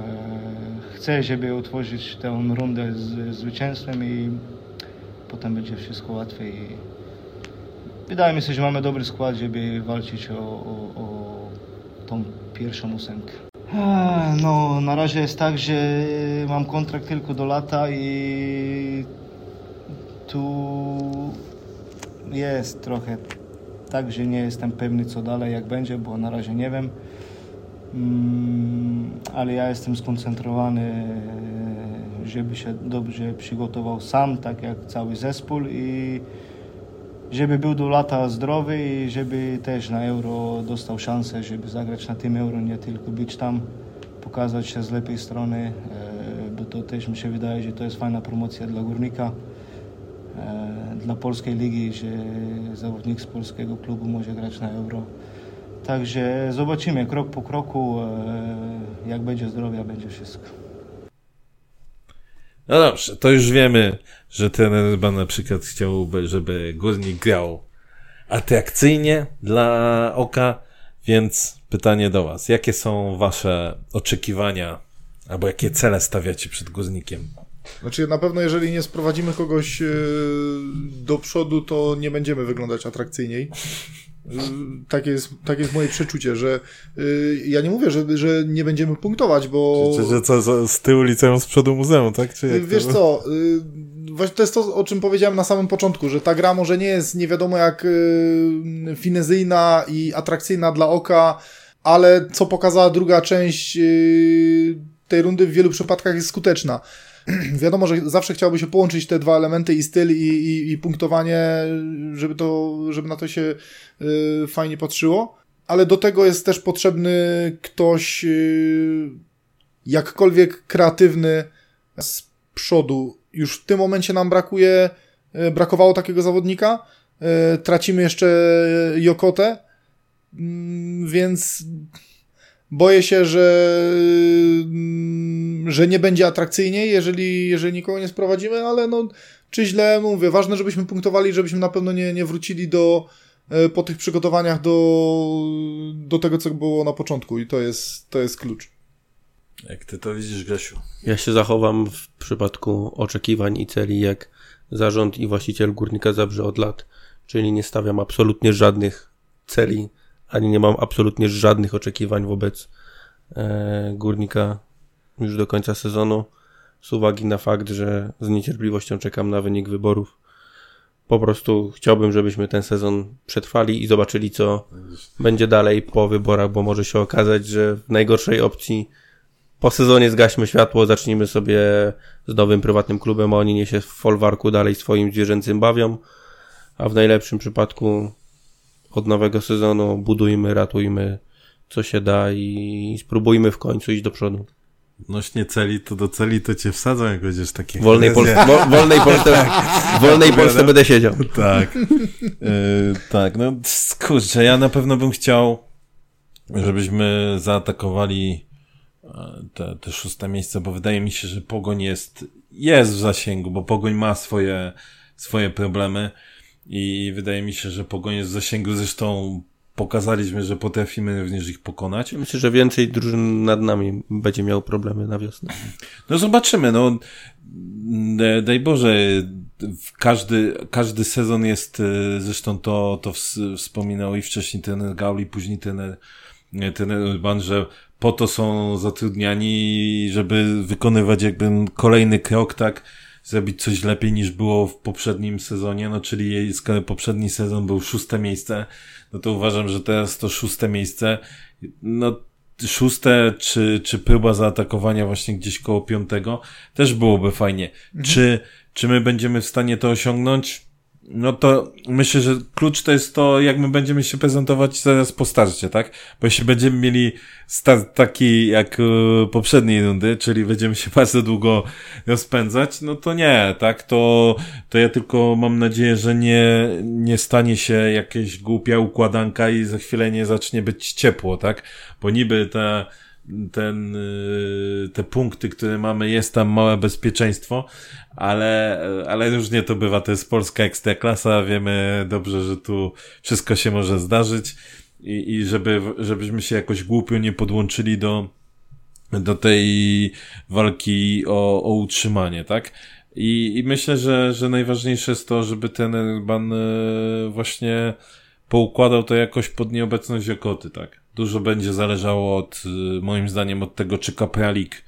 chcę, żeby otworzyć tę rundę z zwycięstwem i potem będzie wszystko łatwiej. Wydaje mi się, że mamy dobry skład, żeby walczyć o, o, o tą pierwszą ósemkę. No, na razie jest tak, że mam kontrakt tylko do lata i tu jest trochę tak, że nie jestem pewny co dalej, jak będzie, bo na razie nie wiem. Mm, ale ja jestem skoncentrowany, żeby się dobrze przygotował sam, tak jak cały zespół i żeby był do lata zdrowy i żeby też na Euro dostał szansę, żeby zagrać na tym Euro, nie tylko być tam, pokazać się z lepiej strony, e, bo to też mi się wydaje, że to jest fajna promocja dla Górnika, dla polskiej ligi, że zawodnik z polskiego klubu może grać na Euro. Także zobaczymy krok po kroku, e, jak będzie zdrowia, będzie wszystko. No dobrze, to już wiemy, że ten chyba na przykład chciałby, żeby Górnik grał atrakcyjnie dla oka, więc pytanie do Was. Jakie są Wasze oczekiwania albo jakie cele stawiacie przed Górnikiem? Znaczy na pewno jeżeli nie sprowadzimy kogoś e, do przodu, to nie będziemy wyglądać atrakcyjniej. Takie jest, takie jest moje przeczucie, że y, ja nie mówię, że, że nie będziemy punktować, bo... Czy, że co, z tyłu liceum, z przodu muzeum, tak? Czy Wiesz to? co, y, właśnie to jest to, o czym powiedziałem na samym początku, że ta gra może nie jest nie wiadomo jak y, finezyjna i atrakcyjna dla oka, ale co pokazała druga część tej rundy w wielu przypadkach jest skuteczna. wiadomo, że zawsze chciałoby się połączyć te dwa elementy i styl i, i, i punktowanie, żeby, to, żeby na to się y, fajnie patrzyło, ale do tego jest też potrzebny ktoś y, jakkolwiek kreatywny z przodu. Już w tym momencie nam brakuje, y, brakowało takiego zawodnika, y, tracimy jeszcze Jokotę, mm, więc boję się, że, że nie będzie atrakcyjniej, jeżeli, jeżeli nikogo nie sprowadzimy, ale no, czy źle, mówię, ważne, żebyśmy punktowali, żebyśmy na pewno nie, nie wrócili do, e, po tych przygotowaniach do, do tego, co było na początku i to jest, to jest klucz. Jak ty to widzisz, Grzesiu? Ja się zachowam w przypadku oczekiwań i celi jak zarząd i właściciel Górnika Zabrze od lat, czyli nie stawiam absolutnie żadnych celi ani nie mam absolutnie żadnych oczekiwań wobec e, górnika już do końca sezonu, z uwagi na fakt, że z niecierpliwością czekam na wynik wyborów. Po prostu chciałbym, żebyśmy ten sezon przetrwali i zobaczyli, co będzie dalej po wyborach, bo może się okazać, że w najgorszej opcji po sezonie zgaśmy światło, zacznijmy sobie z nowym prywatnym klubem, a oni nie się w folwarku dalej swoim zwierzęcym bawią, a w najlepszym przypadku od nowego sezonu budujmy, ratujmy co się da i spróbujmy w końcu iść do przodu. Nośnie celi, to do celi to cię wsadzą, jak będziesz takie... Wolnej, Polsce, wo, wolnej Polsce, tak. wolnej Polsce będę siedział. Tak. Yy, tak, no kurczę, ja na pewno bym chciał, żebyśmy zaatakowali e, te, te szóste miejsce, bo wydaje mi się, że Pogoń jest, jest w zasięgu, bo Pogoń ma swoje, swoje problemy. I wydaje mi się, że Pogoń jest w zasięgu, zresztą pokazaliśmy, że potrafimy również ich pokonać. Myślę, że więcej drużyn nad nami będzie miał problemy na wiosnę. No zobaczymy, no daj Boże, każdy, każdy sezon jest, e, zresztą to, to wspominał i wcześniej ten Gauli, później ten, ten Urban, że po to są zatrudniani, żeby wykonywać jakby kolejny krok, tak, zrobić coś lepiej niż było w poprzednim sezonie, no czyli skoro poprzedni sezon był szóste miejsce, no to uważam, że teraz to szóste miejsce, no szóste, czy, czy próba zaatakowania właśnie gdzieś koło piątego, też byłoby fajnie. Czy, czy my będziemy w stanie to osiągnąć? No to myślę, że klucz to jest to, jak my będziemy się prezentować zaraz po starcie, tak? Bo jeśli będziemy mieli start taki jak e, poprzedniej rundy, czyli będziemy się bardzo długo rozpędzać, no to nie, tak? To, to ja tylko mam nadzieję, że nie, nie stanie się jakaś głupia układanka i za chwilę nie zacznie być ciepło, tak? Bo niby ta, ten, y, te punkty, które mamy, jest tam małe bezpieczeństwo, ale, ale różnie to bywa, to jest polska ekstraklasa, wiemy dobrze, że tu wszystko się może zdarzyć i, i żeby, żebyśmy się jakoś głupio nie podłączyli do, do tej walki o, o utrzymanie, tak? I, I myślę, że, że najważniejsze jest to, żeby ten Urban y, właśnie poukładał to jakoś pod nieobecność Okoty, tak? Dużo będzie zależało od, y, moim zdaniem, od tego, czy Kapralik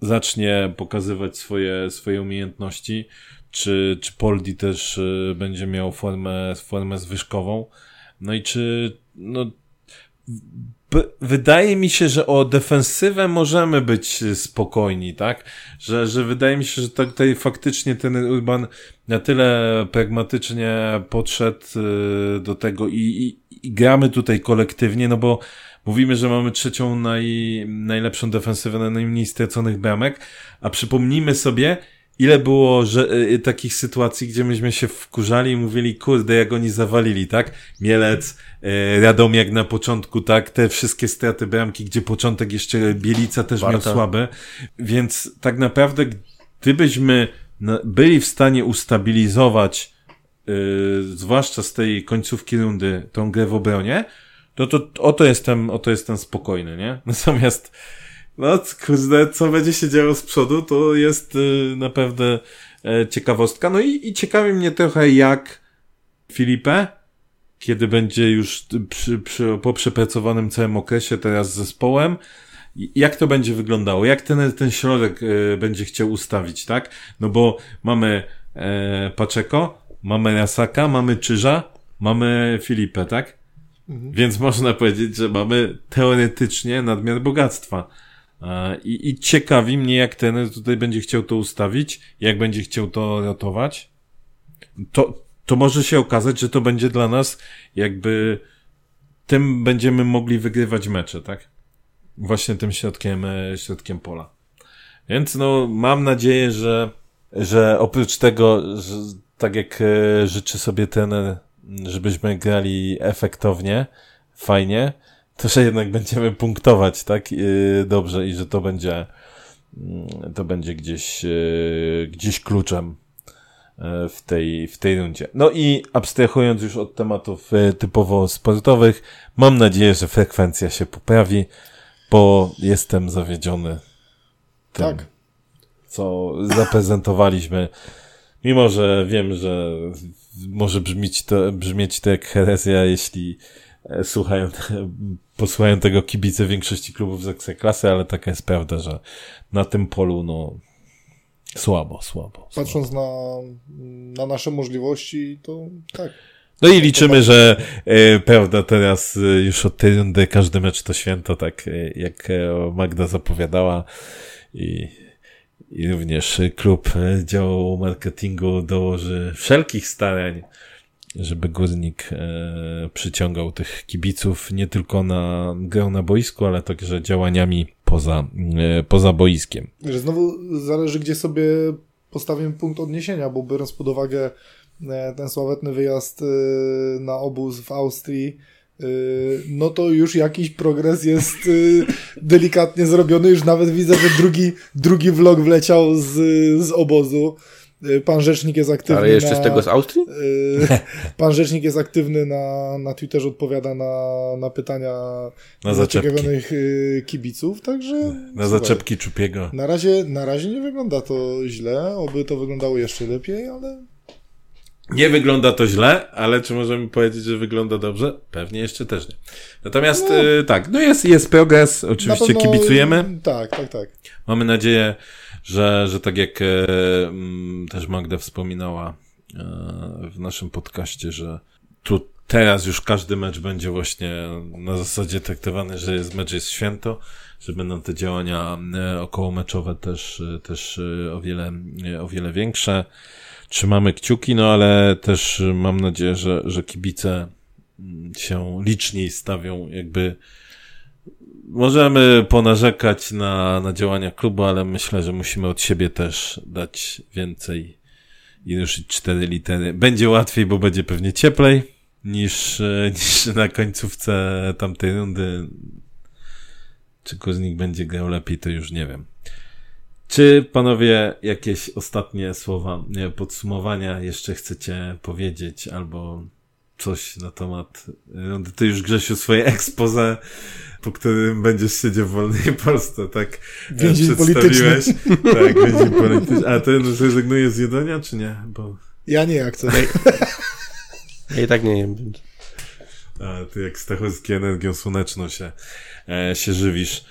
zacznie pokazywać swoje, swoje umiejętności, czy, czy Poldi też y, będzie miał formę, formę zwyżkową. No i czy, no, wydaje mi się, że o defensywę możemy być spokojni, tak? Że, że wydaje mi się, że tutaj faktycznie ten Urban na tyle pragmatycznie podszedł y, do tego i, i, i gramy tutaj kolektywnie, no bo mówimy, że mamy trzecią naj, najlepszą defensywę na najmniej straconych bramek, a przypomnijmy sobie, ile było że, y, takich sytuacji, gdzie myśmy się wkurzali i mówili, kurde, jak oni zawalili, tak? Mielec, y, Radomiak na początku, tak? Te wszystkie straty bramki, gdzie początek jeszcze Bielica też Warta. miał słaby. Więc tak naprawdę, gdybyśmy byli w stanie ustabilizować, y, zwłaszcza z tej końcówki rundy, tą grę w obronie, to, to o to jestem, o to jestem spokojny, nie? Natomiast no, kurde, co będzie się działo z przodu, to jest y, naprawdę e, ciekawostka. No i, i ciekawi mnie trochę, jak Filipę, kiedy będzie już przy, przy, po przepracowanym całym okresie teraz z zespołem, jak to będzie wyglądało, jak ten, ten środek e, będzie chciał ustawić, tak? No bo mamy e, Paczeko, mamy Rasaka, mamy Czyża, mamy Filipę, tak? Mhm. Więc można powiedzieć, że mamy teoretycznie nadmiar bogactwa. I, I ciekawi mnie, jak ten tutaj będzie chciał to ustawić, jak będzie chciał to ratować. To, to może się okazać, że to będzie dla nas jakby tym będziemy mogli wygrywać mecze, tak? Właśnie tym środkiem, e, środkiem pola. Więc no, mam nadzieję, że, że oprócz tego, że, tak jak e, życzy sobie ten, żebyśmy grali efektownie, fajnie, to że jednak będziemy punktować, tak? Yy, dobrze i że to będzie yy, to będzie gdzieś gdzieś kluczem w tej, w tej rundzie. No i abstrahując już od tematów typowo sportowych, mam nadzieję, że frekwencja się poprawi, bo jestem zawiedziony tym, tak. co zaprezentowaliśmy. Mimo, że wiem, że może brzmieć to, brzmieć to jak herezja, jeśli E, słuchają, posłuchają tego kibice większości klubów z Ekstraklasy, ale taka jest prawda, że na tym polu, no, słabo, słabo. Patrząc słabo. Na, na nasze możliwości, to tak. No i liczymy, że e, prawda, teraz e, już od tej rundy każdy mecz to święto, tak jak Magda zapowiadała i, i również klub działu marketingu dołoży wszelkich starań, żeby Górnik e, przyciągał tych kibiców nie tylko na grę na boisku, ale także działaniami poza, e, poza boiskiem. Znowu zależy, gdzie sobie postawimy punkt odniesienia, bo biorąc pod uwagę e, ten sławetny wyjazd na obóz w Austrii, no to już jakiś progres jest delikatnie zrobiony. Już nawet widzę, że drugi, drugi vlog wleciał z, z obozu. Y, pan rzecznik jest aktywny. Ale jeszcze na, z tego z Austrii? Y, pan rzecznik jest aktywny na, na Twitterze, odpowiada na, na pytania na zaciekawionych y, kibiców, także. Na słuchaj, zaczepki Czupiego. Na razie, na razie nie wygląda to źle, oby to wyglądało jeszcze lepiej, ale. Nie wygląda to źle, ale czy możemy powiedzieć, że wygląda dobrze? Pewnie jeszcze też nie. Natomiast no, tak, no jest, jest progres, oczywiście pewno, kibicujemy. Tak, tak, tak. Mamy nadzieję, że, że tak jak e, też Magda wspominała e, w naszym podcaście, że tu teraz już każdy mecz będzie właśnie na zasadzie traktowany, że jest mecz jest święto, że będą te działania okołomeczowe też, też o wiele, o wiele większe. Trzymamy kciuki, no ale też mam nadzieję, że, że kibice się liczniej stawią, jakby możemy ponarzekać na, na działania klubu, ale myślę, że musimy od siebie też dać więcej i ruszyć cztery litery. Będzie łatwiej, bo będzie pewnie cieplej niż, niż na końcówce tamtej rundy. Czy Koznik będzie grał lepiej, to już nie wiem. Czy panowie jakieś ostatnie słowa nie, podsumowania jeszcze chcecie powiedzieć albo coś na temat rundy? Ty już Grzesiu swoje expose, po którym będziesz siedział w wolnej Polsce, tak? Więzień polityczny. Tak, więzień polityczny. A ty zrezygnujesz z jedzenia, czy nie? Bo... Ja nie, jak chcę. Ja i tak nie jem. A, ty jak Stachowski energią słoneczną się, e, się żywisz.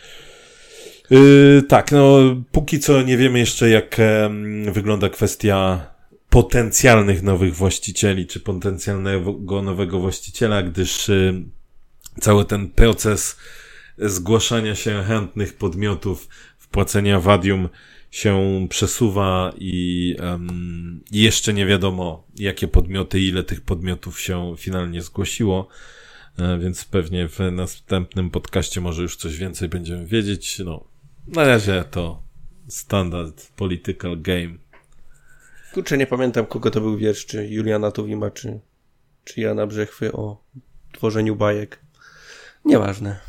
Yy, tak, no póki co nie wiemy jeszcze jak wygląda kwestia potencjalnych nowych właścicieli, czy potencjalnego nowego właściciela, gdyż y, cały ten proces zgłaszania się chętnych podmiotów, wpłacenia wadium się przesuwa i um, jeszcze nie wiadomo, jakie podmioty, ile tych podmiotów się finalnie zgłosiło, e, więc pewnie w następnym podcaście może już coś więcej będziemy wiedzieć. No, na razie to standard political game. Kurczę, nie pamiętam, kogo to był wiersz, czy Juliana Tuwima, czy, czy Jana Brzechwy o tworzeniu bajek. Nieważne.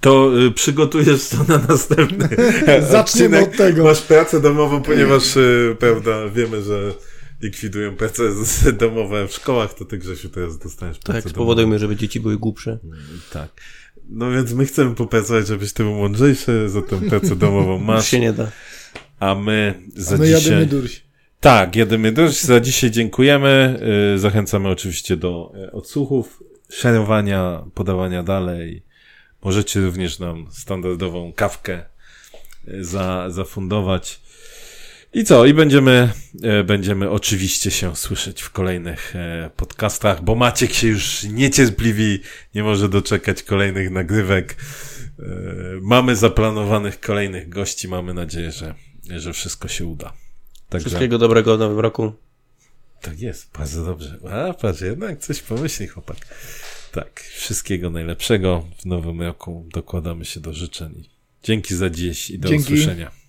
To y, przygotujesz to na następny Zaczniemy od tego. Masz pracę domową, ponieważ, y, prawda, wiemy, że likwidują prace domowe w szkołach, to ty, Grzesiu, teraz dostaniesz pracę Tak, spowodujmy, żeby dzieci były głupsze. domową. Tak. No więc my chcemy popracować, żebyś ty był mądrzejszy, za tę pracę domową masz, się nie da. a my za A my dzisiaj... jadymy durś. Tak, jedymy dość. Za dzisiaj dziękujemy. Y, Zachęcamy oczywiście do e, odsłuchów, szerowania, podawania dalej. Możecie również nam standardową kawkę y, za, zafundować. I co? I będziemy, e, będziemy oczywiście się słyszeć w kolejnych e, podcastach, bo Maciek się już niecierpliwi, nie może doczekać kolejnych nagrywek. E, Mamy zaplanowanych kolejnych gości, mamy nadzieję, że, że wszystko się uda. Także... Wszystkiego dobrego w nowym roku. Tak jest, bardzo dobrze. A, patrz, jednak coś pomyśli chłopak. Tak, wszystkiego najlepszego w nowym roku. Dokładamy się do życzeń. Dzięki za dziś i do Dzięki. usłyszenia.